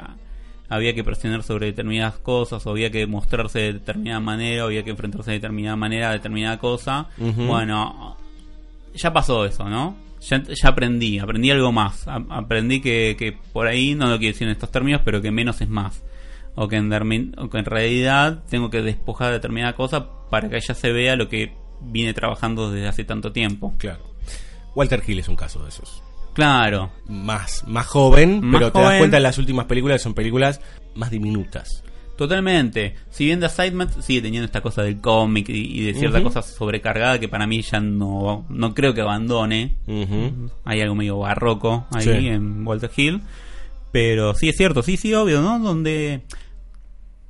había que presionar sobre determinadas cosas, o había que mostrarse de determinada manera, o había que enfrentarse de determinada manera a determinada cosa. Bueno, ya pasó eso, ¿no? Ya, ya aprendí, aprendí algo más. A- aprendí que, que por ahí, no lo quiero decir en estos términos, pero que menos es más. O que, en, dermi- o que en realidad tengo que despojar de determinada cosa para que ya se vea lo que vine trabajando desde hace tanto tiempo. Claro. Walter Hill es un caso de esos. Claro, Más, más joven, Más pero te das cuenta en las últimas películas son películas más diminutas. Totalmente. Si bien The Assignment sigue teniendo esta cosa del cómic y, y de cierta cosa sobrecargada que para mí ya no, no creo que abandone. Hay algo medio barroco ahí Sí. en Walter Hill. Pero sí es cierto, sí, sí, obvio, ¿no? Donde.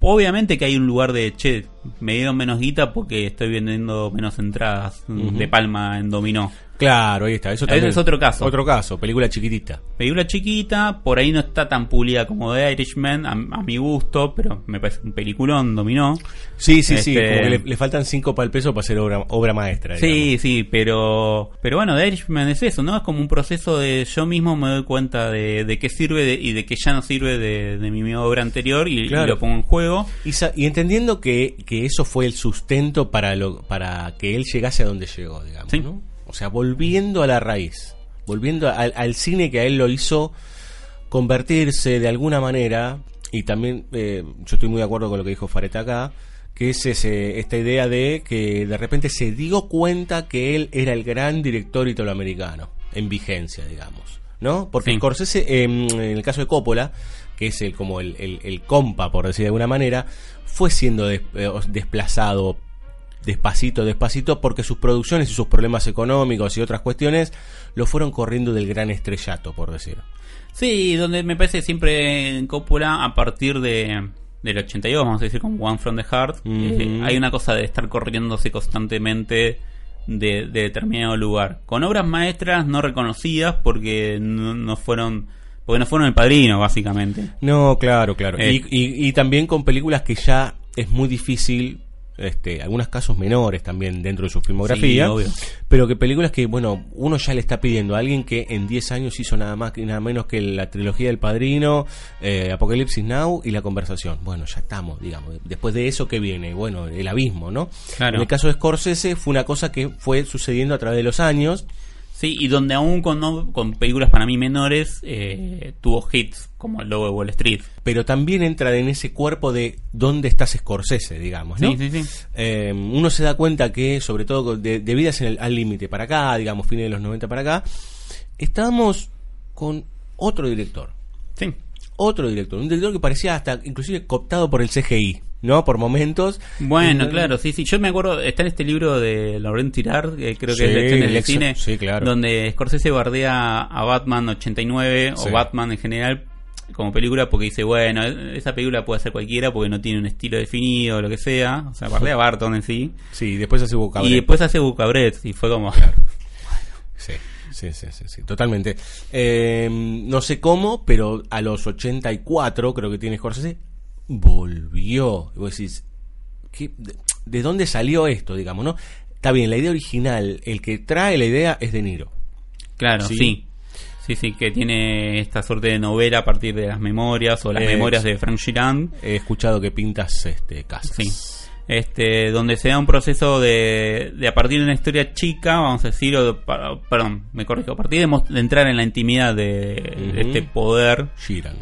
Obviamente que hay un lugar de che, me dieron menos guita porque estoy vendiendo menos entradas de palma en dominó. Claro, ahí está. Eso también es otro caso. Otro caso, película chiquitita. Película chiquita, por ahí no está tan pulida como The Irishman, a, a mi gusto, pero me parece un peliculón, dominó. Sí, sí, sí. Este- Como que le, le faltan cinco para el peso para hacer obra, obra maestra. digamos. Sí, sí, pero pero bueno, The Irishman es eso, ¿no? Es como un proceso de yo mismo me doy cuenta de, de qué sirve de- y de qué ya no sirve de, de mi obra anterior y, lo pongo en juego. Y, y entendiendo que, que eso fue el sustento para, lo, para que él llegase a donde llegó, digamos. Sí. ¿no? O sea, volviendo a la raíz. Volviendo al, al cine que a él lo hizo convertirse de alguna manera. Y también eh, yo estoy muy de acuerdo con lo que dijo Fareta acá. Que es ese, esta idea de que de repente se dio cuenta que él era el gran director italoamericano. En vigencia, digamos. ¿No? Porque Sí. Scorsese, eh, en el caso de Coppola, que es el como el, el- el compa, por decir de alguna manera, fue siendo des- eh, desplazado despacito, despacito, porque sus producciones y sus problemas económicos y otras cuestiones lo fueron corriendo del gran estrellato, por decir. Sí, donde me parece siempre en Coppola, a partir de del 82, vamos a decir, con One from the Heart, eh, hay una cosa de estar corriéndose constantemente de, de determinado lugar. Con obras maestras no reconocidas porque no, no fueron porque no fueron el padrino, básicamente. No, claro, claro. Eh. Y, y- y también con películas que ya es muy difícil este, algunos casos menores también dentro de su filmografía, Sí, obvio. pero que películas que, bueno, uno ya le está pidiendo a alguien que en 10 años hizo nada más y nada menos que la trilogía del Padrino, eh, Apocalipsis Now y La Conversación. Bueno, ya estamos, digamos. Después de eso, ¿qué viene? Bueno, el abismo, ¿no? Claro. En el caso de Scorsese fue una cosa que fue sucediendo a través de los años. Sí, y donde aún con, no- con películas para mí menores eh, tuvo hits como el logo de Wall Street. pero también entra en ese cuerpo de dónde estás Scorsese, digamos, ¿no? Sí, sí, sí. Eh, uno se da cuenta que, sobre todo de, de Vidas en el, al límite para acá, digamos, fines de los 90 para acá, estábamos con otro director. Sí. Otro director, un director que parecía hasta inclusive cooptado por el CGI, ¿no? Por momentos. Bueno, claro, sí, sí. Yo me acuerdo, está en este libro de Laurent Tirard, que creo Sí, que es Lecciones ex- cine, sí, claro. donde Scorsese bardea a Batman 89 Sí. o Batman en general como película porque dice, bueno, esa película puede ser cualquiera porque no tiene un estilo definido o lo que sea. O sea, bardea a Barton en sí. Sí, después hace Boca Y después hace Bucabret y fue como... Sí, sí, sí, sí, sí, totalmente. Eh, no sé cómo, pero a los 84, creo que tiene Scorsese, volvió. Y vos decís, ¿qué- de, de dónde salió esto, digamos, no? Está bien, la idea original, el que trae la idea es De Niro. Claro, Sí. sí. sí. Sí, que tiene esta suerte de novela a partir de las memorias o las memorias de Frank Girard. He escuchado que pintas este casas. Sí. Este, donde se da un proceso de, de a partir de una historia chica, vamos a decir, o de- para- perdón, me corrijo, a partir de, entrar en la intimidad de, de este poder Giran.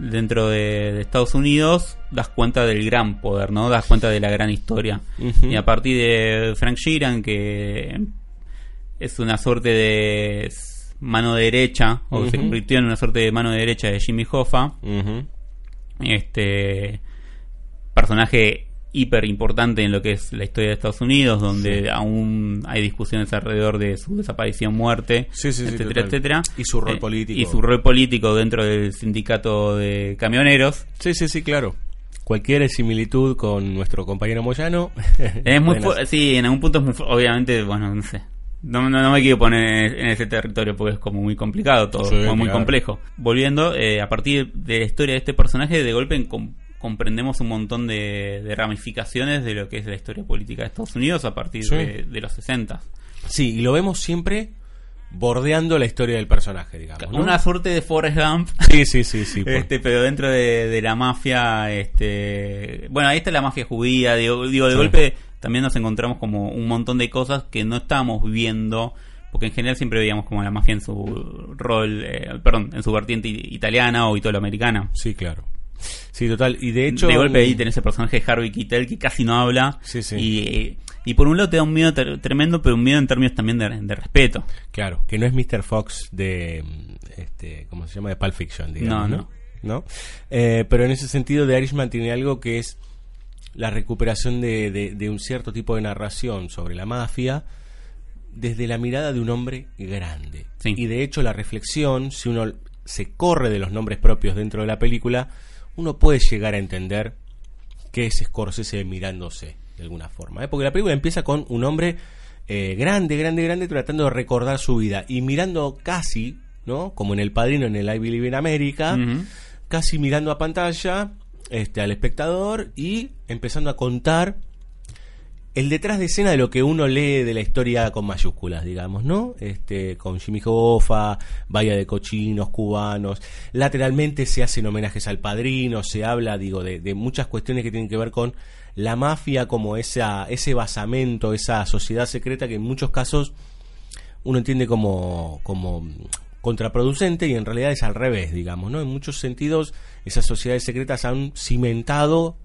Dentro de, de Estados Unidos, das cuenta del gran poder, ¿no? Das cuenta de la gran historia. Y a partir de Frank Sheeran, que es una suerte de mano derecha, o se convirtió en una suerte de mano derecha de Jimmy Hoffa, este personaje hiper importante en lo que es la historia de Estados Unidos, donde Sí. aún hay discusiones alrededor de su desaparición, muerte, Sí, sí, sí, etcétera, etcétera. Y su rol Eh, político. Y su rol político dentro del sindicato de camioneros. Sí, sí, sí, claro. Cualquier similitud con nuestro compañero Moyano. <laughs> Es muy sí, en algún punto es muy obviamente, bueno, no sé. No, no, no me quiero poner en ese territorio porque es como muy complicado todo, Sí, como muy complejo. Volviendo, eh, a partir de la historia de este personaje, de golpe com- comprendemos un montón de, de ramificaciones de lo que es la historia política de Estados Unidos a partir Sí. de, de los 60. Sí, y lo vemos siempre bordeando la historia del personaje, digamos. ¿no? Una suerte de Forrest Gump. Sí, sí, sí, sí. <laughs> por- Este, pero dentro de, de la mafia, este, bueno, ahí está la mafia judía, digo, digo de Sí. golpe también nos encontramos como un montón de cosas que no estábamos viendo, porque en general siempre veíamos como la mafia en su rol, eh, perdón, en su vertiente italiana o italoamericana. Sí, claro. Sí, total. Y de hecho. de golpe ahí tenés el personaje de Harvey Keitel que casi no habla. Sí, sí. Y, y por un lado te da un miedo tremendo, pero un miedo en términos también de, de respeto. Claro, que no es Mr. Fox de. mm, Este, ¿Cómo se llama? De Pulp Fiction, digamos. No, No, ¿No? Eh, pero en ese sentido, The Irishman tiene algo que es la recuperación de, de- de un cierto tipo de narración sobre la mafia desde la mirada de un hombre grande. Sí. Y de hecho, la reflexión, si uno se corre de los nombres propios dentro de la película, uno puede llegar a entender que es Scorsese mirándose de alguna forma. ¿eh? Porque la película empieza con un hombre eh, grande, grande, grande, tratando de recordar su vida y mirando casi, ¿no? Como en El Padrino, en el I Believe in America, casi mirando a pantalla este, al espectador y empezando a contar el detrás de escena de lo que uno lee de la historia con mayúsculas, digamos, ¿no? Este, con Jimmy Hoffa, Vaya de Cochinos, cubanos. Lateralmente se hacen homenajes al padrino, se habla, digo, de, de muchas cuestiones que tienen que ver con la mafia como esa, ese basamento, esa sociedad secreta que en muchos casos uno entiende como, como contraproducente y en realidad es al revés, digamos, ¿no? En muchos sentidos esas sociedades secretas han cimentado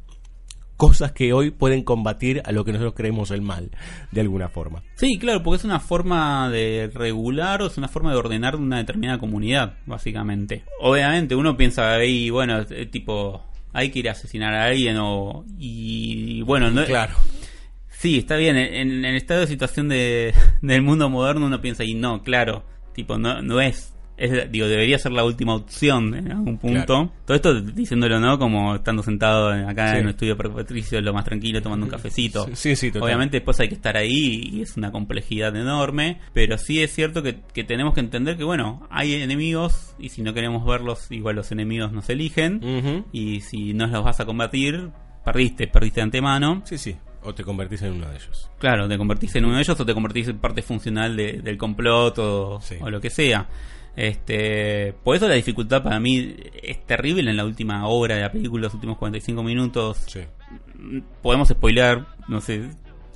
cosas que hoy pueden combatir a lo que nosotros creemos el mal, de alguna forma. Sí, claro, porque es una forma de regular o es una forma de ordenar una determinada comunidad, básicamente. Obviamente uno piensa ahí, bueno, eh, tipo, hay que ir a asesinar a alguien o... Y bueno, no, Claro. Sí, está bien. En, en el estado de situación de, <laughs> del mundo moderno uno piensa, y no, claro, tipo, no, no es, es, digo, debería ser la última opción en algún punto. Claro. Todo esto diciéndolo, ¿no? Como estando sentado en- acá Sí. en un estudio patricio, lo más tranquilo, tomando un cafecito. Sí, sí. Obviamente después hay que estar ahí y es una complejidad enorme, pero sí es cierto que, que tenemos que entender que, bueno, hay enemigos y si no queremos verlos, igual los enemigos nos eligen y si no los vas a combatir, perdiste, perdiste de antemano. Sí, sí. O te convertís en uno de ellos. Claro, te convertís en uno de ellos o te convertís en parte funcional de- del complot o, o lo que sea. Este, por eso la dificultad para mí es terrible en la última hora de la película, los últimos 45 minutos. Podemos spoilear, no sé,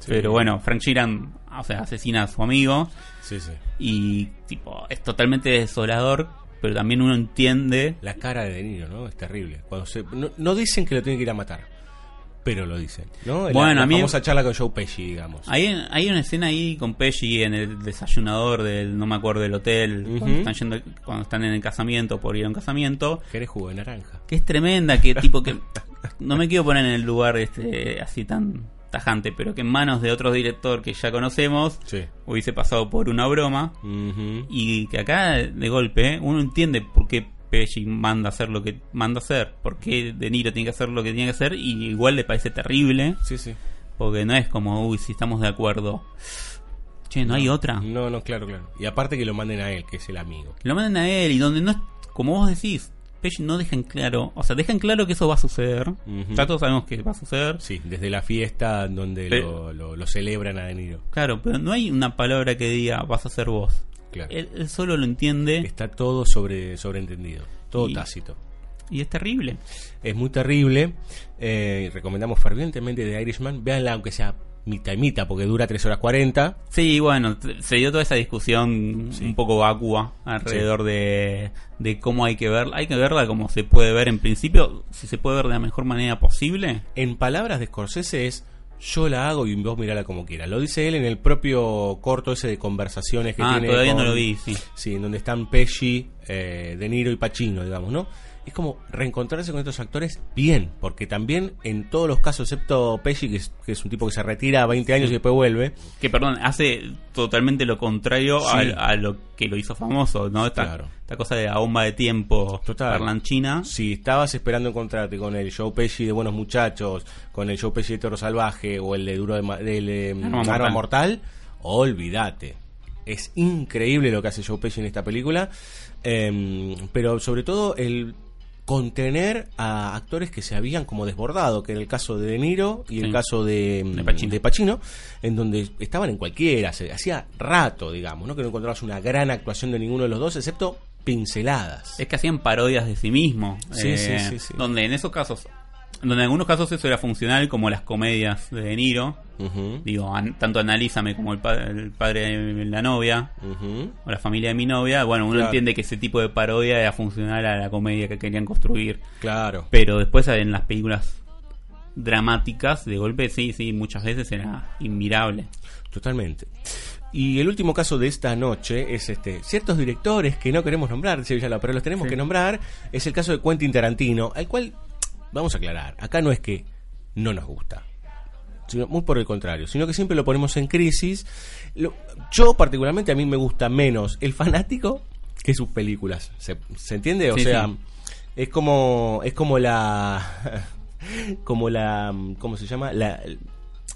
pero bueno, Frank Sheeran, o sea, asesina a su amigo. Sí, sí. Y tipo, es totalmente desolador, pero también uno entiende La cara de De Niro, ¿no? Es terrible. Cuando se, no, no dicen que lo tienen que ir a matar, pero lo dicen, ¿no? La- Bueno, la a mí- famosa charla con Joe Pesci, digamos. Hay, hay una escena ahí con Pesci en el desayunador del, no me acuerdo, del hotel, cuando, están yendo, cuando están en el casamiento, por ir a un casamiento, ¿Querés jugo de naranja? que es tremenda, que tipo que, <laughs> no me quiero poner en el lugar este así tan tajante, pero que en manos de otro director que ya conocemos, Sí. hubiese pasado por una broma, y que acá de golpe uno entiende por qué Pesci manda a hacer lo que manda a hacer, por qué De Niro tiene que hacer lo que tiene que hacer, y igual le parece terrible. Sí, sí. Porque no es como, uy, si estamos de acuerdo. Che, ¿no, hay otra? No, no, claro, claro. Y aparte que lo manden a él, que es el amigo. Lo mandan a él y donde no es, como vos decís, Pesci no dejan claro, o sea, dejan claro que eso va a suceder. Ya todos sabemos que va a suceder. Sí, desde la fiesta donde Pero- lo, lo- lo celebran a De Niro. Claro, pero no hay una palabra que diga vas a ser vos. Claro. Él, él solo lo entiende Está todo sobre sobreentendido, todo Y- tácito. y es terrible. Es muy terrible. eh, recomendamos fervientemente The Irishman. Véanla aunque sea mitad y mitad, porque dura 3 horas 40. Sí, bueno, se dio toda esa discusión un poco vacua alrededor de, de cómo hay que verla. Hay que verla como se puede ver en principio, si se puede ver de la mejor manera posible. En palabras de Scorsese es yo la hago y vos mirala como quieras. Lo dice él en el propio corto ese de conversaciones que Ah, tiene. todavía con- no lo vi, sí. Sí, en donde están Pesci, eh, De Niro y Pacino, digamos, ¿no? Es como reencontrarse con estos actores bien, porque también en todos los casos, excepto Pesci, que es, que es un tipo que se retira a 20 años y después vuelve, Que, perdón, hace totalmente lo contrario Sí. a, a lo que lo hizo famoso, ¿no? Esta, Claro. esta cosa de la bomba de tiempo parlanchina. Si estabas esperando encontrarte con el Joe Pesci de Buenos Muchachos, con el Joe Pesci de Toro Salvaje o el de Duro de Ma- del eh, Arma Arma, Mortal. Mortal, olvídate. Es increíble lo que hace Joe Pesci en esta película, em, pero sobre todo el contener a actores que se habían como desbordado, que en el caso de De Niro y el caso de, De Pacino. de Pacino, en donde estaban en cualquiera, se hacía rato, digamos, ¿no? que no encontrabas una gran actuación de ninguno de los dos, excepto pinceladas. Es que hacían parodias de sí mismo. Sí, eh, sí, sí, sí. Donde en esos casos, donde en algunos casos eso era funcional, como las comedias de De Niro. Digo, an- tanto Analízame como el, pa- el padre de la novia. O la familia de mi novia, bueno, uno Claro. entiende que ese tipo de parodia era funcional a la comedia que querían construir. Claro. Pero después en las películas dramáticas, de golpe, sí, sí, muchas veces era inmirable. Totalmente. Y el último caso de esta noche es este ciertos directores que no queremos nombrar, pero los tenemos Sí. que nombrar. Es el caso de Quentin Tarantino, al cual vamos a aclarar. Acá no es que no nos gusta, sino muy por el contrario, sino que siempre lo ponemos en crisis. Lo- yo particularmente a mí me gusta menos el fanático que sus películas. ¿Se, se entiende? O Sí, sea, sí. es como es como la <laughs> como la ¿cómo se llama? La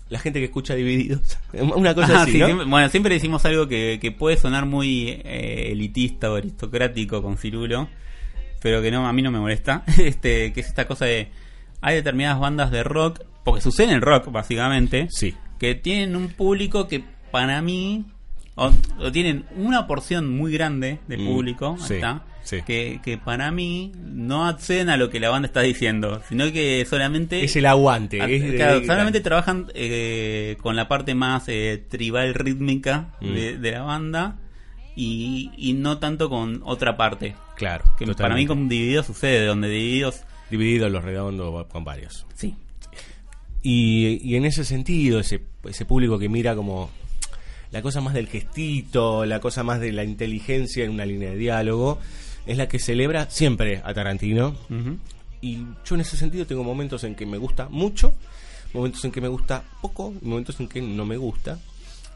la gente que escucha divididos. <laughs> Una cosa Ah, así, sí, ¿no? siempre- bueno, siempre decimos algo que, que puede sonar muy eh, elitista o aristocrático con Cirulo, pero que no a mí no me molesta. <laughs> Este, que es esta cosa de hay determinadas bandas de rock, porque sucede en el rock básicamente, Sí. que tienen un público que para mí o, o tienen una porción muy grande del Mm, público, sí, está, sí. que, que para mí no acceden a lo que la banda está diciendo, sino que solamente Es el aguante. Es de- claro, de- solamente trabajan eh, con la parte más eh, tribal rítmica Mm. de, de la banda y, y no tanto con otra parte. Claro. Que para mí con Divididos sucede, donde Divididos... Divididos los redondos con varios. Sí. Y, y en ese sentido, ese, ese público que mira como la cosa más del gestito, la cosa más de la inteligencia en una línea de diálogo, es la que celebra siempre a Tarantino. Y yo en ese sentido tengo momentos en que me gusta mucho, momentos en que me gusta poco, momentos en que no me gusta.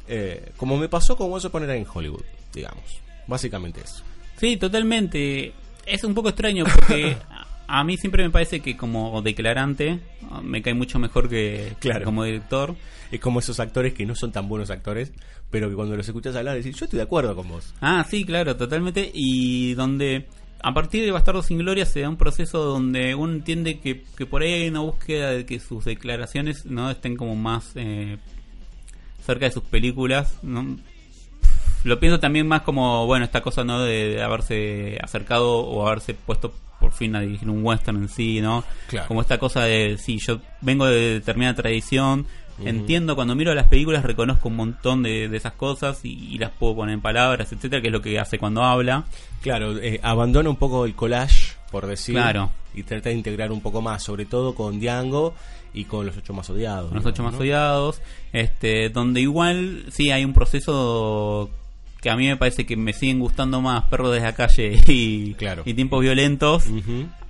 Eh, como me pasó con Once Upon a en Hollywood, digamos. Básicamente eso. Sí, totalmente. Es un poco extraño porque <laughs> a- mí siempre me parece que como declarante ah, me cae mucho mejor que, Claro. como director. Es como esos actores que no son tan buenos actores, pero que cuando los escuchas hablar decís, yo estoy de acuerdo con vos. Ah, sí, claro, totalmente. Y donde a partir de Bastardo sin Gloria se da un proceso donde uno entiende que, que por ahí hay una búsqueda de que sus declaraciones no estén como más eh, cerca de sus películas. ¿no? Lo pienso también más como, bueno, esta cosa no de, de haberse acercado o haberse puesto por fin a dirigir un western en sí, ¿no? Claro. Como esta cosa de, sí, yo vengo de determinada tradición, entiendo, cuando miro las películas reconozco un montón de, de esas cosas y, y las puedo poner en palabras, etcétera, que es lo que hace cuando habla. Claro, eh, abandona un poco el collage, por decir. Claro. Y trata de integrar un poco más, sobre todo con Django y con los ocho más odiados. los digamos, ocho más ¿no? odiados, este, donde igual sí hay un proceso que a mí me parece que me siguen gustando más Perros de la Calle <laughs> y, Claro. y Tiempos Violentos,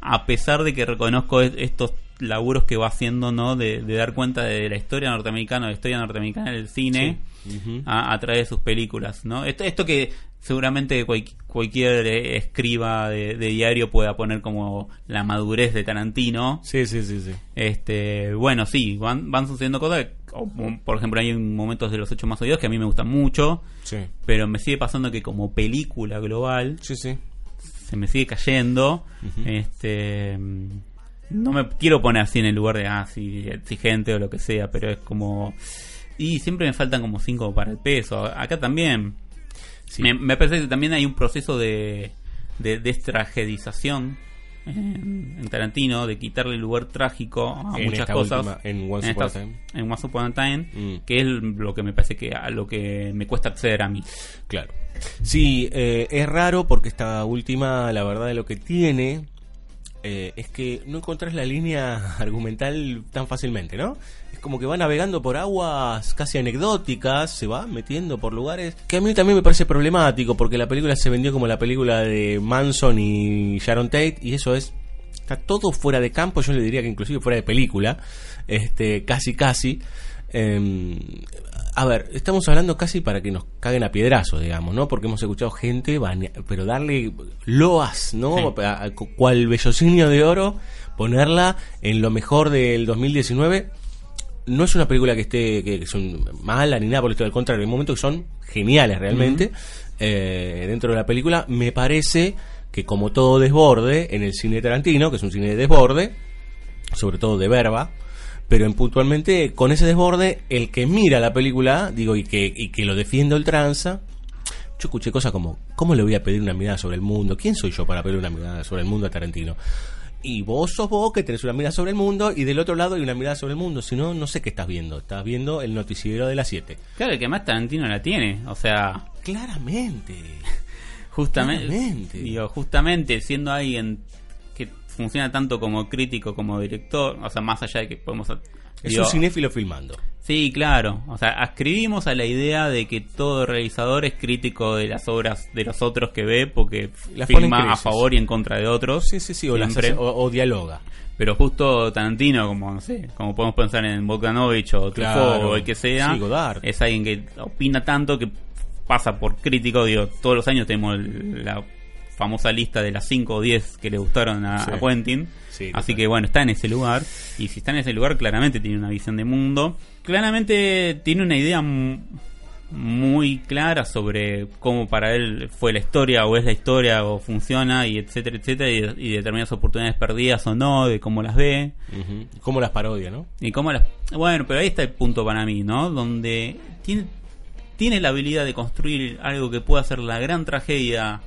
a pesar de que reconozco es- estos laburos que va haciendo, ¿no? De, de dar cuenta de la historia norteamericana, de la historia norteamericana del cine Sí. A, a través de sus películas, ¿no? Esto, esto que seguramente cual- cualquier eh, escriba de, de diario pueda poner como la madurez de Tarantino. Sí, sí, sí, sí. Este, bueno, sí, van, van sucediendo cosas. O, por ejemplo, hay momentos de los ocho más odiados que a mí me gustan mucho, Sí. pero me sigue pasando que como película global Sí, sí. se me sigue cayendo. Este, no me quiero poner así en el lugar de ah, sí, exigente o lo que sea, pero es como y siempre me faltan como cinco para el peso. Acá también me, me parece que también hay un proceso de, de destragedización en, Tarantino, de quitarle el lugar trágico a En muchas cosas. última- en Once Upon a Time. en Once Upon a Time, Mm. que es lo que me parece que a lo que me cuesta acceder a mí. Claro. Sí, eh, es raro porque esta última, la verdad de lo que tiene, eh, es que no encontrás la línea <laughs> argumental tan fácilmente, ¿no? Como que va navegando por aguas casi anecdóticas, se va metiendo por lugares que a mí también me parece problemático porque la película se vendió como la película de Manson y Sharon Tate y eso es está todo fuera de campo, yo le diría que inclusive fuera de película, este casi casi. Em, a ver, estamos hablando casi para que nos caguen a piedrazos, digamos, ¿no? Porque hemos escuchado gente, pero darle loas, ¿no? Sí. A- a- cual bellocinio de oro, ponerla en lo mejor del 2019. No es una película que esté que, que son mala ni nada por el estilo, al contrario, hay momentos que son geniales realmente eh, dentro de la película. Me parece que como todo desborde en el cine Tarantino, que es un cine de desborde, sobre todo de verba, pero en puntualmente con ese desborde, el que mira la película, digo, y que, y que lo defiende a ultranza, yo escuché cosas como, ¿cómo le voy a pedir una mirada sobre el mundo? ¿Quién soy yo para pedir una mirada sobre el mundo a Tarantino? Y vos sos vos que tenés una mirada sobre el mundo y del otro lado hay una mirada sobre el mundo. Si no, no sé qué estás viendo. Estás viendo el noticiero de las 7. Claro, que más Tarantino la tiene, o sea, Claramente. <laughs> justamente, Claramente. digo, justamente siendo alguien que funciona tanto como crítico como director, o sea, más allá de que podemos Es digo, un cinéfilo filmando. Sí, claro. O sea, ascribimos a la idea de que todo realizador es crítico de las obras de los otros que ve porque Las filma a favor y en contra de otros. Sí, sí, sí. O, las hace- o- o dialoga. Pero justo Tarantino, como no sé, como podemos pensar en Bogdanovich o Claro. Truffaut o el que sea, Sí, es alguien que opina tanto que pasa por crítico. Digo, todos los años tenemos la famosa lista de las 5 o 10 que le gustaron a, Sí. a Quentin. Sí, Así que bueno, está en ese lugar. Y si está en ese lugar, claramente tiene una visión de mundo. Claramente tiene una idea muy clara sobre cómo para él fue la historia o es la historia o funciona y etcétera, etcétera. Y, y determinadas oportunidades perdidas o no, de cómo las ve. Ujú. Como las parodia, ¿no? Y cómo las... Bueno, pero ahí está el punto para mí, ¿no? Donde tiene, tiene la habilidad de construir algo que pueda ser la gran tragedia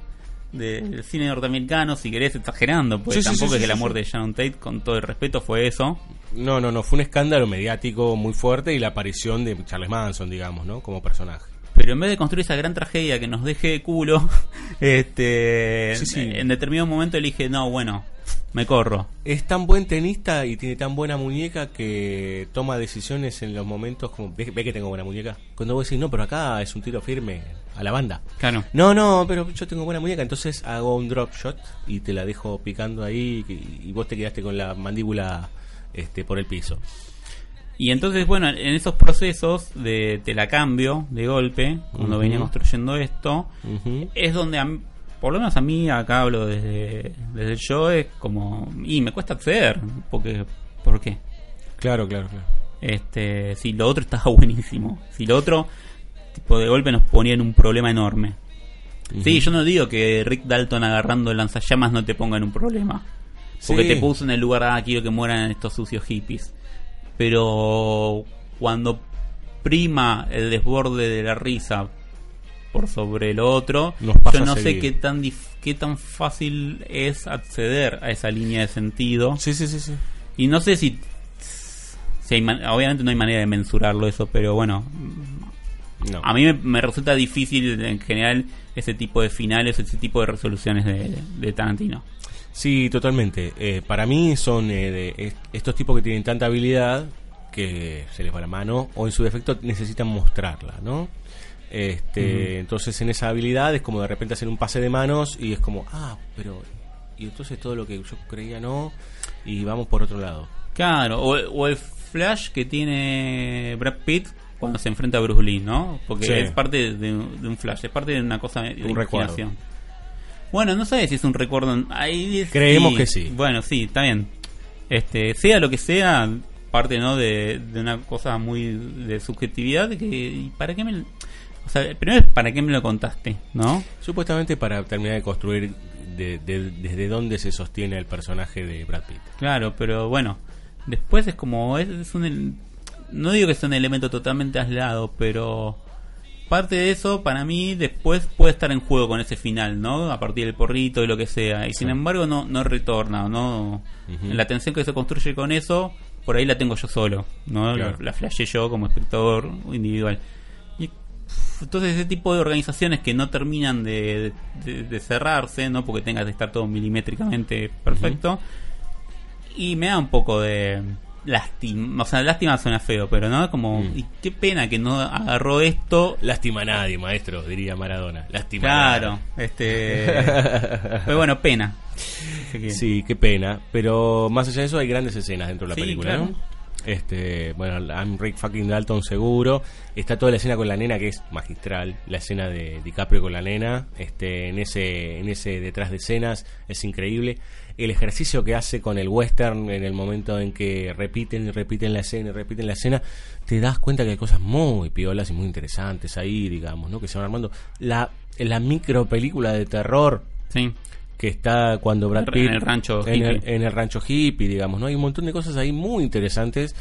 del cine norteamericano, si querés exagerando, pues Sí, tampoco sí, es sí, que la sí, muerte de Sharon Tate, con todo el respeto, fue eso. No, no, no. Fue un escándalo mediático muy fuerte y la aparición de Charles Manson, digamos, ¿no? Como personaje. Pero en vez de construir esa gran tragedia que nos deje de culo, <laughs> este, Sí, sí. en determinado momento elige, no, bueno, me corro. Es tan buen tenista y tiene tan buena muñeca que toma decisiones en los momentos como... ¿Ve, ve que tengo buena muñeca? Cuando vos decís, no, pero acá es un tiro firme a la banda. Claro. No, no, pero yo tengo buena muñeca, entonces hago un drop shot y te la dejo picando ahí y, y vos te quedaste con la mandíbula este, por el piso. Y entonces, bueno, en esos procesos de te la cambio de golpe, cuando Ujú. venía construyendo esto, es donde, a por lo menos a mí, acá hablo desde, desde el yo, es como, y me cuesta acceder, porque, ¿por qué? Claro, claro, claro. Este, si lo otro estaba <laughs> buenísimo, si lo otro, tipo de golpe nos ponía en un problema enorme. Sí, yo no digo que Rick Dalton agarrando lanzallamas no te ponga en un problema. Porque Sí. te puso en el lugar, ah, quiero que mueran estos sucios hippies. Pero cuando prima el desborde de la risa por sobre lo otro, yo no sé qué tan dif- qué tan fácil es acceder a esa línea de sentido. Sí, sí, sí, sí. Y no sé si, si hay obviamente no hay manera de mensurarlo eso, pero bueno, No. a mí me, me resulta difícil en general ese tipo de finales, ese tipo de resoluciones de, de Tarantino. Sí, totalmente. Eh, para mí son eh, de est- estos tipos que tienen tanta habilidad que se les va la mano o en su defecto necesitan mostrarla, ¿no? Este. Entonces en esa habilidad es como de repente hacer un pase de manos y es como, ah, pero... Y entonces todo lo que yo creía no y vamos por otro lado. Claro, o, o el flash que tiene Brad Pitt cuando se enfrenta a Bruce Lee, ¿no? Porque Sí. es parte de, un de un flash, es parte de una cosa de, Un recuerdo. Bueno, no sé si es un recuerdo. Ahí Creemos que sí. Bueno, sí, está bien. Este, sea lo que sea, parte no de, de una cosa muy de subjetividad que ¿y para qué me o sea, primero para qué me lo contaste, ¿no? Supuestamente para terminar de construir de- de- desde dónde se sostiene el personaje de Brad Pitt. Claro, pero bueno, después es como es, es un no digo que sea un elemento totalmente aislado, pero parte de eso para mí después puede estar en juego con ese final, ¿no? A partir del porrito y lo que sea, y sin embargo no no retorna, no la tensión que se construye con eso por ahí la tengo yo solo, ¿no? Claro. La, la flashé yo como espectador individual. Entonces ese tipo de organizaciones que no terminan de, de- de cerrarse, no porque tengas que estar todo milimétricamente perfecto, y me da un poco de lástima, o sea, lástima suena feo, pero no como Mm. y qué pena que no agarró esto. Lástima a nadie, maestro, diría Maradona. Lástima a Claro, este <laughs> pero bueno, pena. Que- Sí, qué pena. Pero más allá de eso hay grandes escenas dentro de la Sí, película, claro. ¿no? Este, bueno, I'm Rick fucking Dalton seguro. Está toda la escena con la nena que es magistral. La escena de DiCaprio con la nena. Este, en ese, en ese detrás de escenas es increíble. El ejercicio que hace con el western en el momento en que repiten y repiten la escena y repiten la escena, te das cuenta que hay cosas muy piolas y muy interesantes ahí, digamos, ¿no? Que se van armando. La, la micro película de terror Sí. Que está cuando Brad En Pitt el rancho en el, hippie. en el rancho hippie, digamos, ¿no? Hay un montón de cosas ahí muy interesantes.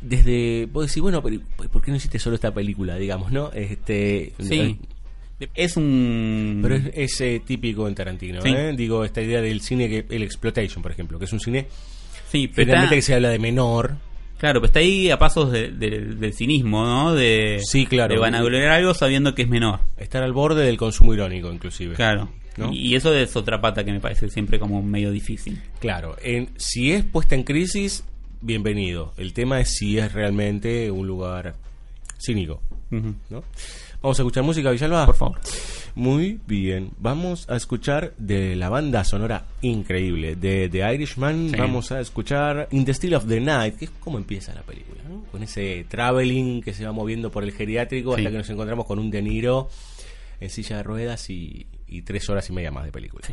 Desde, vos decís, bueno, pero ¿por qué no hiciste solo esta película, digamos, no? Este, Sí. Es un pero es, es, eh, típico en Tarantino, Sí. ¿eh? Digo, esta idea del cine, que el exploitation, por ejemplo, que es un cine Sí, pero generalmente está- que se habla de menor. Claro, pero está ahí a pasos de- de- del cinismo, ¿no? De, Sí, claro. de vanagloriar algo sabiendo que es menor. Estar al borde del consumo irónico, inclusive. Claro. ¿No? Y eso es otra pata que me parece siempre como medio difícil. Claro, en, si es puesta en crisis, bienvenido. El tema es si es realmente un lugar cínico. ¿no? Vamos a escuchar música, Villalba. Por favor. Muy bien. Vamos a escuchar de la banda sonora increíble de The Irishman. Sí. Vamos a escuchar In the Still of the Night, que es como empieza la película, ¿no? Con ese traveling que se va moviendo por el geriátrico Sí. hasta que nos encontramos con un De Niro en silla de ruedas y, y tres horas y media más de película.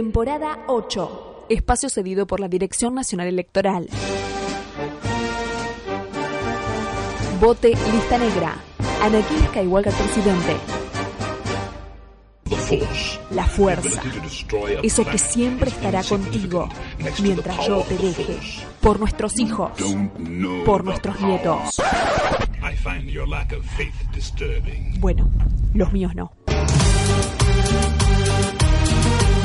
Temporada 8, espacio cedido por la Dirección Nacional Electoral. Vote Lista Negra, Anakin Skywalker presidente. La fuerza, eso que siempre estará contigo mientras yo te deje, por nuestros hijos, por nuestros nietos. Bueno, los míos no.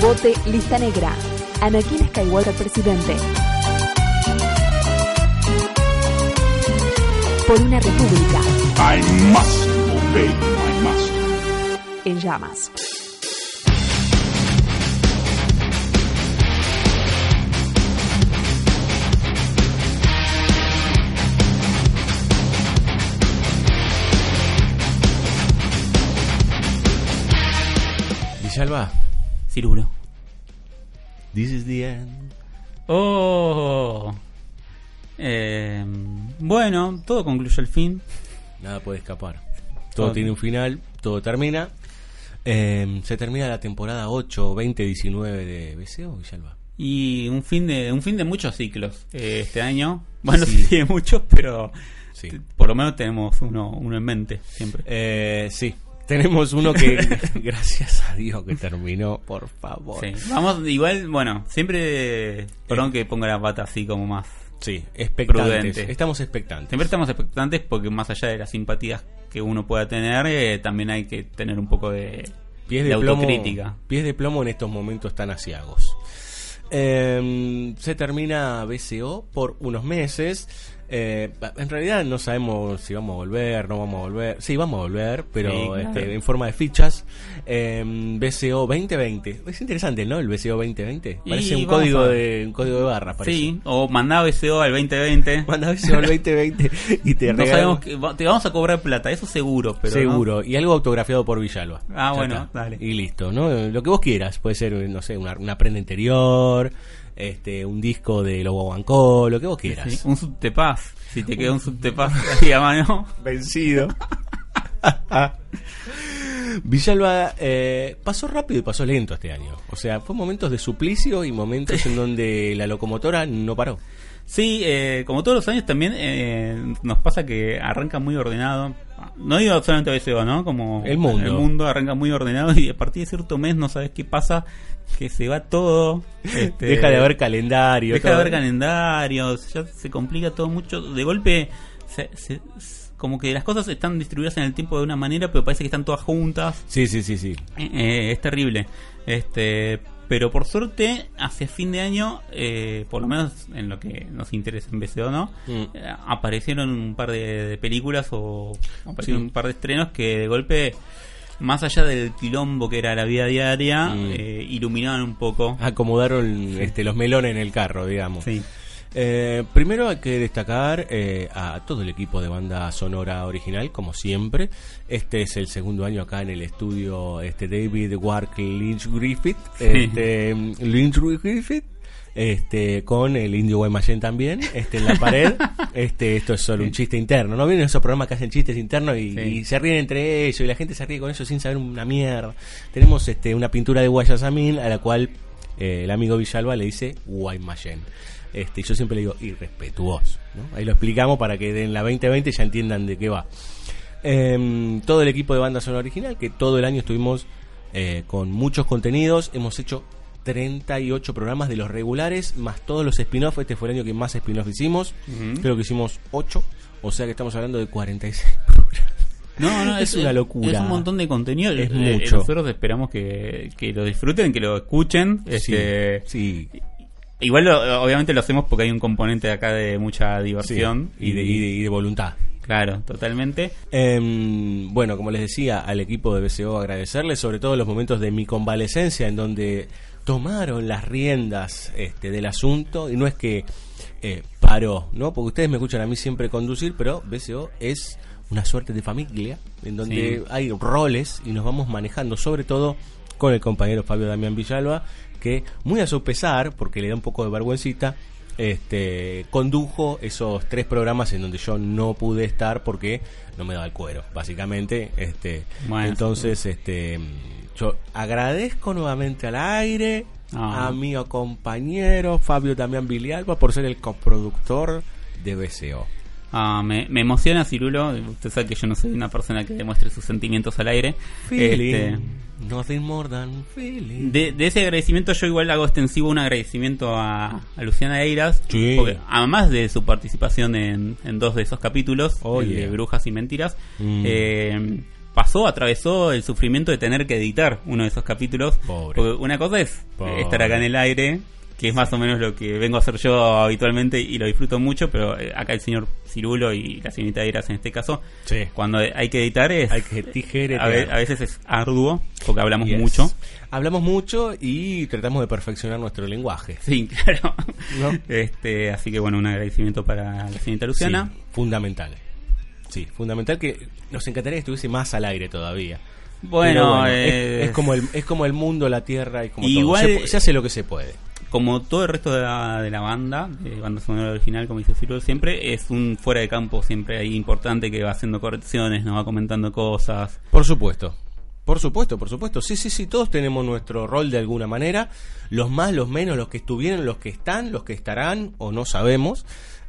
Vote Lista Negra. Anakin Skywalker presidente. Por una república I must obey en llamas. Villalba, Cirulo. this is the end. Oh. Eh, bueno, todo concluyó al fin. Nada puede escapar. Todo Todo. tiene un final, todo termina. Eh, se termina la temporada 8, 20, 19 de BCO, Villalba. Y un fin de un fin de muchos ciclos eh, este año. Bueno, Sí. <laughs> sí, de muchos, pero Sí. por lo menos tenemos uno, uno en mente siempre. Eh, sí, tenemos uno que, <laughs> gracias a Dios que terminó, por favor. Sí. Vamos, igual, bueno, siempre. Perdón que ponga la pata así como más. Sí, expectantes. Prudente. Estamos expectantes. Siempre estamos expectantes porque más allá de las simpatías que uno pueda tener, eh, también hay que tener un poco de, Pies de de, plomo, autocrítica. pies de plomo en estos momentos tan asiagos. Eh, se termina BCO por unos meses. Eh, en realidad no sabemos si vamos a volver, no vamos a volver. Sí, vamos a volver, pero Sí, claro. este, en forma de fichas. Eh, BCO 2020. Es interesante, ¿no? El BCO 2020. Y Parece un código a- de un código de barras. Parece. Sí, o mandá BCO al 2020. Manda BCO al 2020 y te <laughs> no sabemos que te vamos a cobrar plata, eso seguro, pero no- Seguro. Y algo autografiado por Villalba. Ah, Ya bueno, está. dale. Y listo, ¿no? Lo que vos quieras. Puede ser, no sé, una, una prenda interior, este, un disco de Lobo Guancó, lo que vos quieras. Sí, un subtepaz. Si te <laughs> queda un subtepaz ahí a mano. Vencido. <laughs> Villalba eh, pasó rápido y pasó lento este año. O sea, fue momentos de suplicio y momentos en donde la locomotora no paró. Sí, eh, como todos los años también eh, nos pasa que arranca muy ordenado. No digo solamente BCO, ¿no? Como El mundo. el mundo arranca muy ordenado y a partir de cierto mes no sabes qué pasa, que se va todo. <laughs> este, Deja de haber calendario. Deja de haber calendarios, ya se complica todo mucho. De golpe, se- como que las cosas están distribuidas en el tiempo de una manera, pero parece que están todas juntas. Sí, sí, sí, sí. Eh, eh, es terrible. Este, pero por suerte, hacia fin de año, eh, por lo menos en lo que nos interesa en BCO, ¿no? Mm. Eh, aparecieron un par de, de películas o aparecieron Sí. un par de estrenos que de golpe, más allá del quilombo que era la vida diaria, Mm. eh, iluminaban un poco. Acomodaron este, los melones en el carro, digamos. Sí. Eh, primero hay que destacar eh, a todo el equipo de banda sonora original, como siempre. Este es el segundo año acá en el estudio este David Wark Lynch Griffith. Este, Lynch Griffith. Este, con el indio Guaymallén también, este, en la pared. <laughs> Este, esto es solo un chiste interno. ¿No vienen esos programas que hacen chistes internos y, Sí. y se ríen entre ellos y la gente se ríe con eso sin saber una mierda? Tenemos este, una pintura de Guayasamín a la cual eh, el amigo Villalba le dice Guaymallén. Este, yo siempre le digo irrespetuoso. ¿no? Ahí lo explicamos para que en la 2020 ya entiendan de qué va. Em, todo el equipo de banda sonora original, que todo el año estuvimos eh, con muchos contenidos. Hemos hecho 38 programas de los regulares, más todos los spin-off. Este fue el año que más spin-off hicimos. Creo que hicimos 8. O sea que estamos hablando de 46 <laughs> programas. No, no, Es una locura. Es un montón de contenido. Es Eh, mucho. Nosotros esperamos que, que lo disfruten, que lo escuchen. Este, sí. Igual, lo- obviamente, lo hacemos porque hay un componente acá de mucha diversión Sí, y, de, y de- y de voluntad. Claro, totalmente. Em, bueno, como les decía, al equipo de BCO agradecerles, sobre todo los momentos de mi convalecencia, en donde tomaron las riendas este, del asunto, y no es que eh, paró, ¿no? Porque ustedes me escuchan a mí siempre conducir, pero BCO es una suerte de familia, en donde Sí. hay roles y nos vamos manejando, sobre todo con el compañero Fabio Damián Villalba, que muy a su pesar, porque le da un poco de vergüencita, este, condujo esos tres programas en donde yo no pude estar porque no me daba el cuero, básicamente. Este, Bueno, entonces, este, yo agradezco nuevamente al aire Ah. a mi compañero Fabio Damián Vilialba por ser el coproductor de BCO. Ah, me, me emociona Cirulo. Usted sabe que yo no soy una persona que demuestre sus sentimientos al aire. Este, nothing more than feeling. de, de ese agradecimiento yo igual hago extensivo un agradecimiento a, a Luciana Eiras. Sí. Porque además de su participación en, en dos de esos capítulos, Oh, el de. Brujas y Mentiras, Mm. eh, pasó, atravesó el sufrimiento de tener que editar uno de esos capítulos. Pobre. Porque una cosa es Pobre. estar acá en el aire, que es más o menos lo que vengo a hacer yo habitualmente y lo disfruto mucho, pero eh, acá el señor Cirulo y la señorita Eiras en este caso, Sí. cuando hay que editar es... Hay que tijeretear. a, ve- a veces es arduo, porque hablamos Yes. mucho. Hablamos mucho y tratamos de perfeccionar nuestro lenguaje. Sí, <laughs> claro. ¿No? Este, así que bueno, un agradecimiento para la señorita Luciana. Sí, fundamental. Sí, fundamental que nos encantaría que estuviese más al aire todavía. Bueno, eh, es, es como el, es como el mundo, la tierra y como Igual- todo. Se, se hace lo que se puede. Como todo el resto de la, de la banda, de banda sonora original, como dice Ciro siempre, es un fuera de campo siempre ahí importante que va haciendo correcciones, nos va comentando cosas. Por supuesto. Por supuesto, por supuesto. Sí, sí, sí, todos tenemos nuestro rol de alguna manera. Los más, los menos, los que estuvieron, los que están, los que estarán o no sabemos.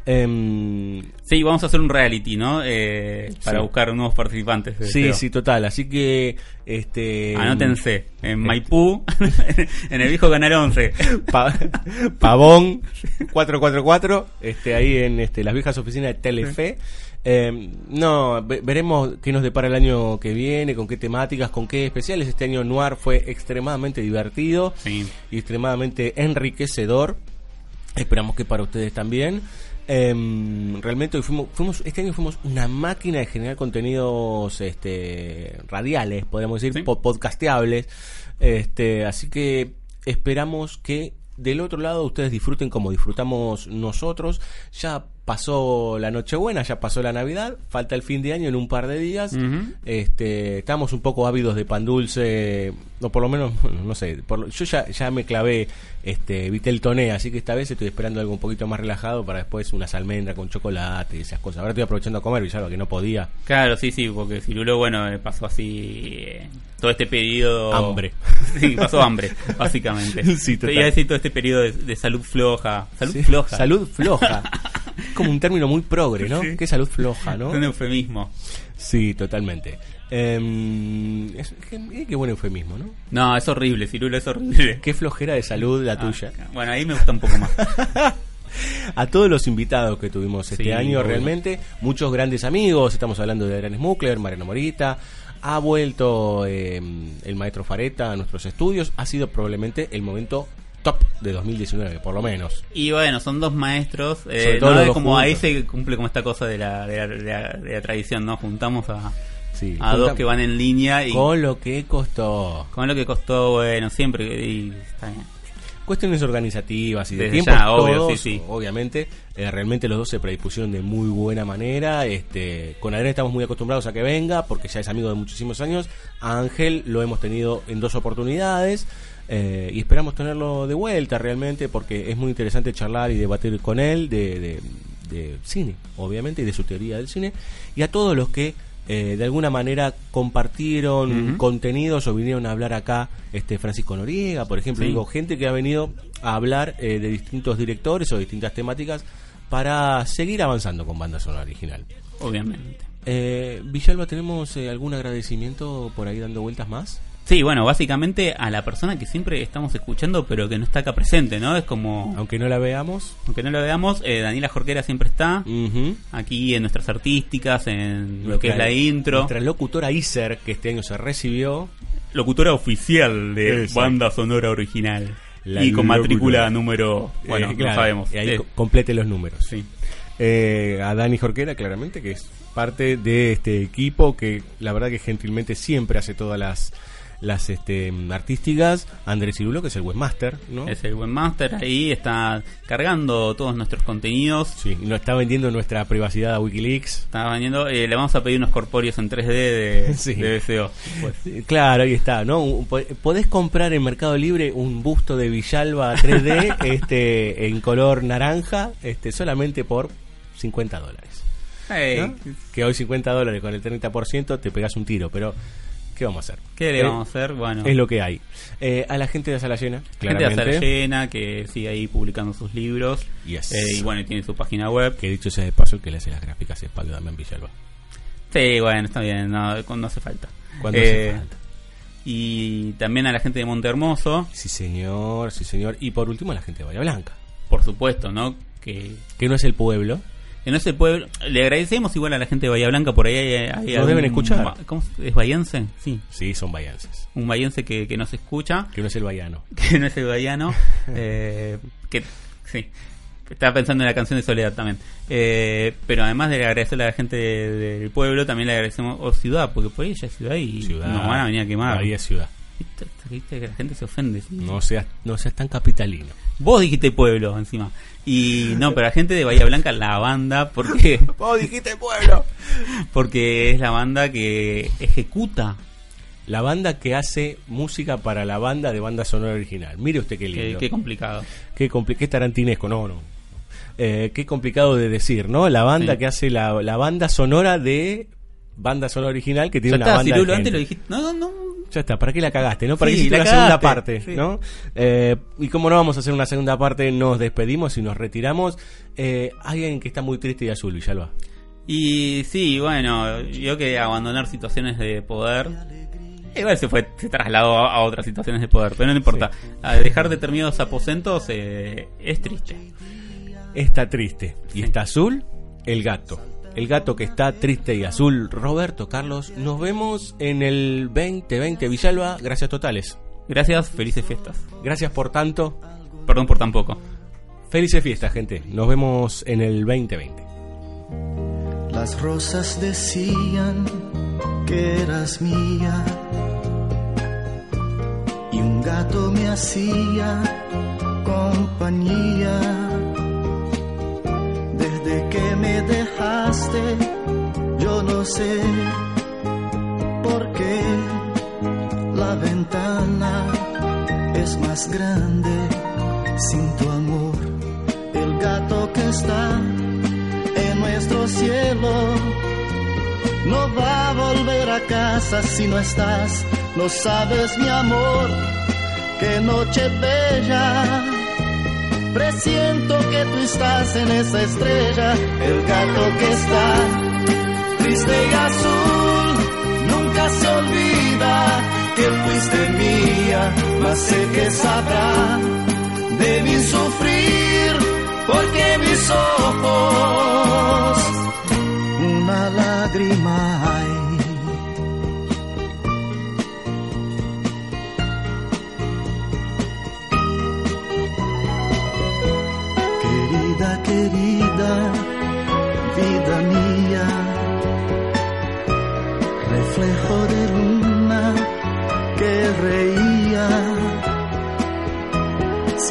Em, Sí, vamos a hacer un reality, ¿no? Eh, para Sí. buscar nuevos participantes. sí, creo. sí, total. Así que, este... Anótense, en Maipú, <laughs> en el viejo Canal 11. Pa- Pavón 444, este, ahí en este, las viejas oficinas de Telefe. Eh, no, ve- veremos qué nos depara el año que viene, con qué temáticas, con qué especiales. Este año Noir fue extremadamente divertido Sí. y extremadamente enriquecedor. Esperamos que para ustedes también. Em, realmente hoy fuimos, fuimos, este año fuimos una máquina de generar contenidos este, radiales, podríamos decir, Sí. po- podcasteables. Este, así que esperamos que del otro lado ustedes disfruten como disfrutamos nosotros. Ya pasó la Nochebuena, ya pasó la Navidad, falta el fin de año en un par de días. Este, estamos un poco ávidos de pan dulce, o por lo menos, no sé, por yo ya, ya me clavé este Vitel Toné, así que esta vez estoy esperando algo un poquito más relajado para después unas almendras con chocolate y esas cosas. Ahora estoy aprovechando a comer, Villalba, que no podía. Claro, sí, sí, porque Cirulo, bueno, pasó así eh, todo este periodo... Hambre. <laughs> Sí, pasó hambre, básicamente. <laughs> Sí, total. Iba a decir todo este periodo de, de salud floja. Salud Sí, floja. Salud floja. <laughs> Es como un término muy progre, ¿no? Sí. ¿Qué salud floja, no? Un eufemismo. Sí, totalmente. Em, es- qué, qué buen eufemismo, ¿no? No, es horrible, Cirulo, es horrible. Qué flojera de salud la Ah, tuya. Bueno, ahí me gusta un poco más. <laughs> a todos los invitados que tuvimos este Sí, año, realmente, muchos grandes amigos, estamos hablando de Adrián Smukler, Mariano Morita, ha vuelto eh, el maestro Fareta a nuestros estudios, ha sido probablemente el momento top de 2019, por lo menos. Y bueno, son dos maestros. eh, Sobre todo no es como ahí juntos. se cumple como esta cosa de la, de la, de la- de la tradición, ¿no? Juntamos a, Sí, a dos que van en línea y Con lo que costó. con lo que costó, bueno, siempre. Y, está bien. Cuestiones organizativas y de tiempo, obvio, sí, sí. obviamente, eh, realmente los dos se predispusieron de muy buena manera. Este, con Adrián estamos muy acostumbrados a que venga, porque ya es amigo de muchísimos años. A Ángel lo hemos tenido en dos oportunidades. Eh, y esperamos tenerlo de vuelta realmente, porque es muy interesante charlar y debatir con él de, de- de cine, obviamente, y de su teoría del cine. Y a todos los que eh, de alguna manera compartieron contenidos o vinieron a hablar acá, este Francisco Noriega, por ejemplo, Sí. digo, gente que ha venido a hablar eh, de distintos directores o distintas temáticas para seguir avanzando con banda sonora original. Obviamente. Eh, Villalba, ¿tenemos eh, algún agradecimiento por ahí dando vueltas más? Sí, bueno, básicamente a la persona que siempre estamos escuchando, pero que no está acá presente, ¿no? Es como, Aunque no la veamos. aunque no lo veamos, eh, Daniela Jorquera siempre está aquí en nuestras artísticas, en lo que es la intro. Nuestra locutora Iser, que este año se recibió. Locutora oficial de Exacto. banda sonora original. La y con locutora. matrícula número. Bueno, Eh, no claro, sabemos. y ahí Eh, co- complete los números. sí. Eh, a Dani Jorquera, claramente, que es parte de este equipo que la verdad que gentilmente siempre hace todas las las este, artísticas, Andrés Cirulo, que es el webmaster, ¿no? Es el webmaster, ahí está cargando todos nuestros contenidos. Sí, nos está vendiendo nuestra privacidad a Wikileaks. Está vendiendo, eh, le vamos a pedir unos corpóreos en 3D de, <laughs> Sí. de BCO. Pues. Sí, Claro, ahí está, ¿no? Podés comprar en Mercado Libre un busto de Villalba 3D <laughs> este, en color naranja este, solamente por 50 dólares. Ey, ¿no? Que hoy 50 dólares con el 30% te pegas un tiro, pero ¿qué vamos a hacer? ¿Qué le Eh, vamos a hacer? Bueno, Es lo que hay. Eh, a la gente de Sala Llena, gente de claramente. Sala Llena que sigue ahí publicando sus libros. Yes. Eh, y bueno, tiene su página web. Que dicho sea de paso, que le hace las gráficas es Pablo Damián Villalba. Sí, bueno, está bien, no, no hace falta. Cuando Eh, hace falta. Y también a la gente de Monte Hermoso, Sí, señor, sí, señor. Y por último, a la gente de Bahía Blanca, por supuesto, ¿no? Que, que no es el pueblo. Que no es el pueblo. Le agradecemos igual a la gente de Bahía Blanca, por ahí hay, hay Nos deben escuchar. ¿Cómo ¿Es bahiense? Sí, Sí, son bahienses. un bahiense que, que nos escucha, Que no es el bahiano. <laughs> que no es el bahiano. <laughs> eh, que, sí, estaba pensando en la canción de Soledad también. Eh, pero además de agradecerle a la gente de- del pueblo, también le agradecemos o ciudad, porque por ahí ya es ciudad y Ciudad. nos van a venir a quemar. Bahía es ciudad. Viste, viste que la gente se ofende. ¿sí? No seas, no seas tan capitalino. Vos dijiste pueblo encima. Y no, pero la gente de Bahía Blanca, la banda, porque <laughs> Vos dijiste pueblo. <laughs> porque es la banda que ejecuta. La banda que hace música para la banda de banda sonora original. Mire usted qué Qué, lindo. qué complicado. Qué, compli- qué tarantinesco, no, no. Eh, qué complicado de decir, ¿no? La banda Sí. que hace la, la banda sonora de banda sonora original que tiene Ya una está, banda. Cirulo, de antes lo dijiste. No, no, no. Ya está, ¿para qué la cagaste, no? ¿Para Sí, qué hiciste la una segunda parte, sí. no? Eh, y como no vamos a hacer una segunda parte, nos despedimos y nos retiramos. Eh, hay alguien que está muy triste y azul, Villalba. Y sí, bueno, yo que abandonar situaciones de poder. Igual se fue, se trasladó a, a otras situaciones de poder, pero no importa. A dejar determinados aposentos eh, es triste. Está triste. Y está azul, el gato. El gato que está triste y azul. Roberto, Carlos, nos vemos en el 2020 Villalba. Gracias totales. Gracias, felices fiestas. Gracias por tanto. Perdón por tan poco. Felices fiestas, gente. Nos vemos en el 2020. Las rosas decían que eras mía y un gato me hacía compañía. Desde que me dejaste, yo no sé por qué la ventana es más grande sin tu amor. El gato que está en nuestro cielo. No va a volver a casa si no estás, no sabes mi amor, qué noche bella. Presiento que tú estás en esa estrella, el gato que está triste y azul, nunca se olvida que fuiste mía, mas sé que sabrá de mi sufrir, porque mis ojos una lágrima.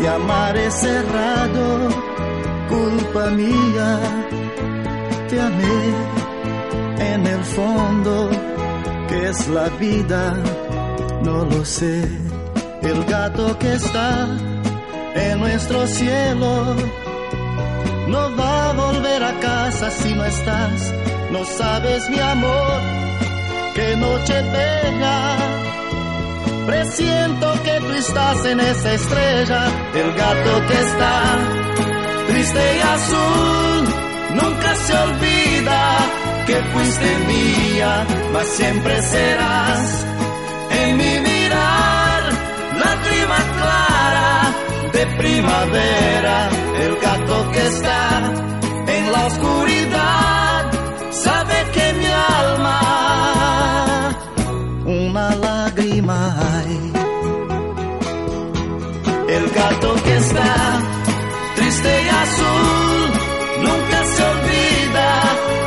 Si amar es cerrado, culpa mía, te amé en el fondo, que es la vida, no lo sé. El gato que está en nuestro cielo no va a volver a casa si no estás, no sabes mi amor, qué noche bella. Presiento que tú estás en esa estrella, el gato que está triste y azul, nunca se olvida que fuiste mía, mas siempre serás en mi mirar, lágrima clara de primavera, el gato que está en la oscuridad, sabe que El gato que está triste y azul, nunca se olvida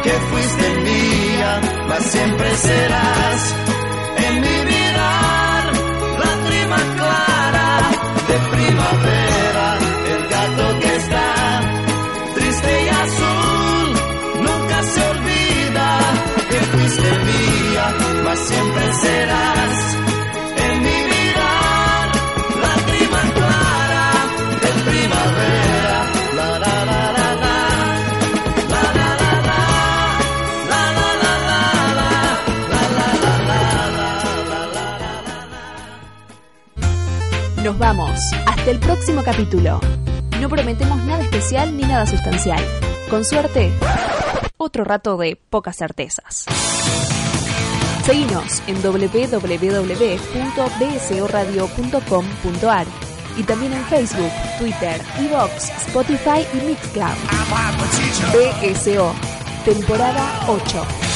que fuiste mía, mas siempre serás Nos vamos. Hasta el próximo capítulo. No prometemos nada especial ni nada sustancial. Con suerte, otro rato de pocas certezas. Seguinos en www.bsoradio.com.ar y también en Facebook, Twitter, Evox, Spotify y Mixcloud. BSO, temporada 8.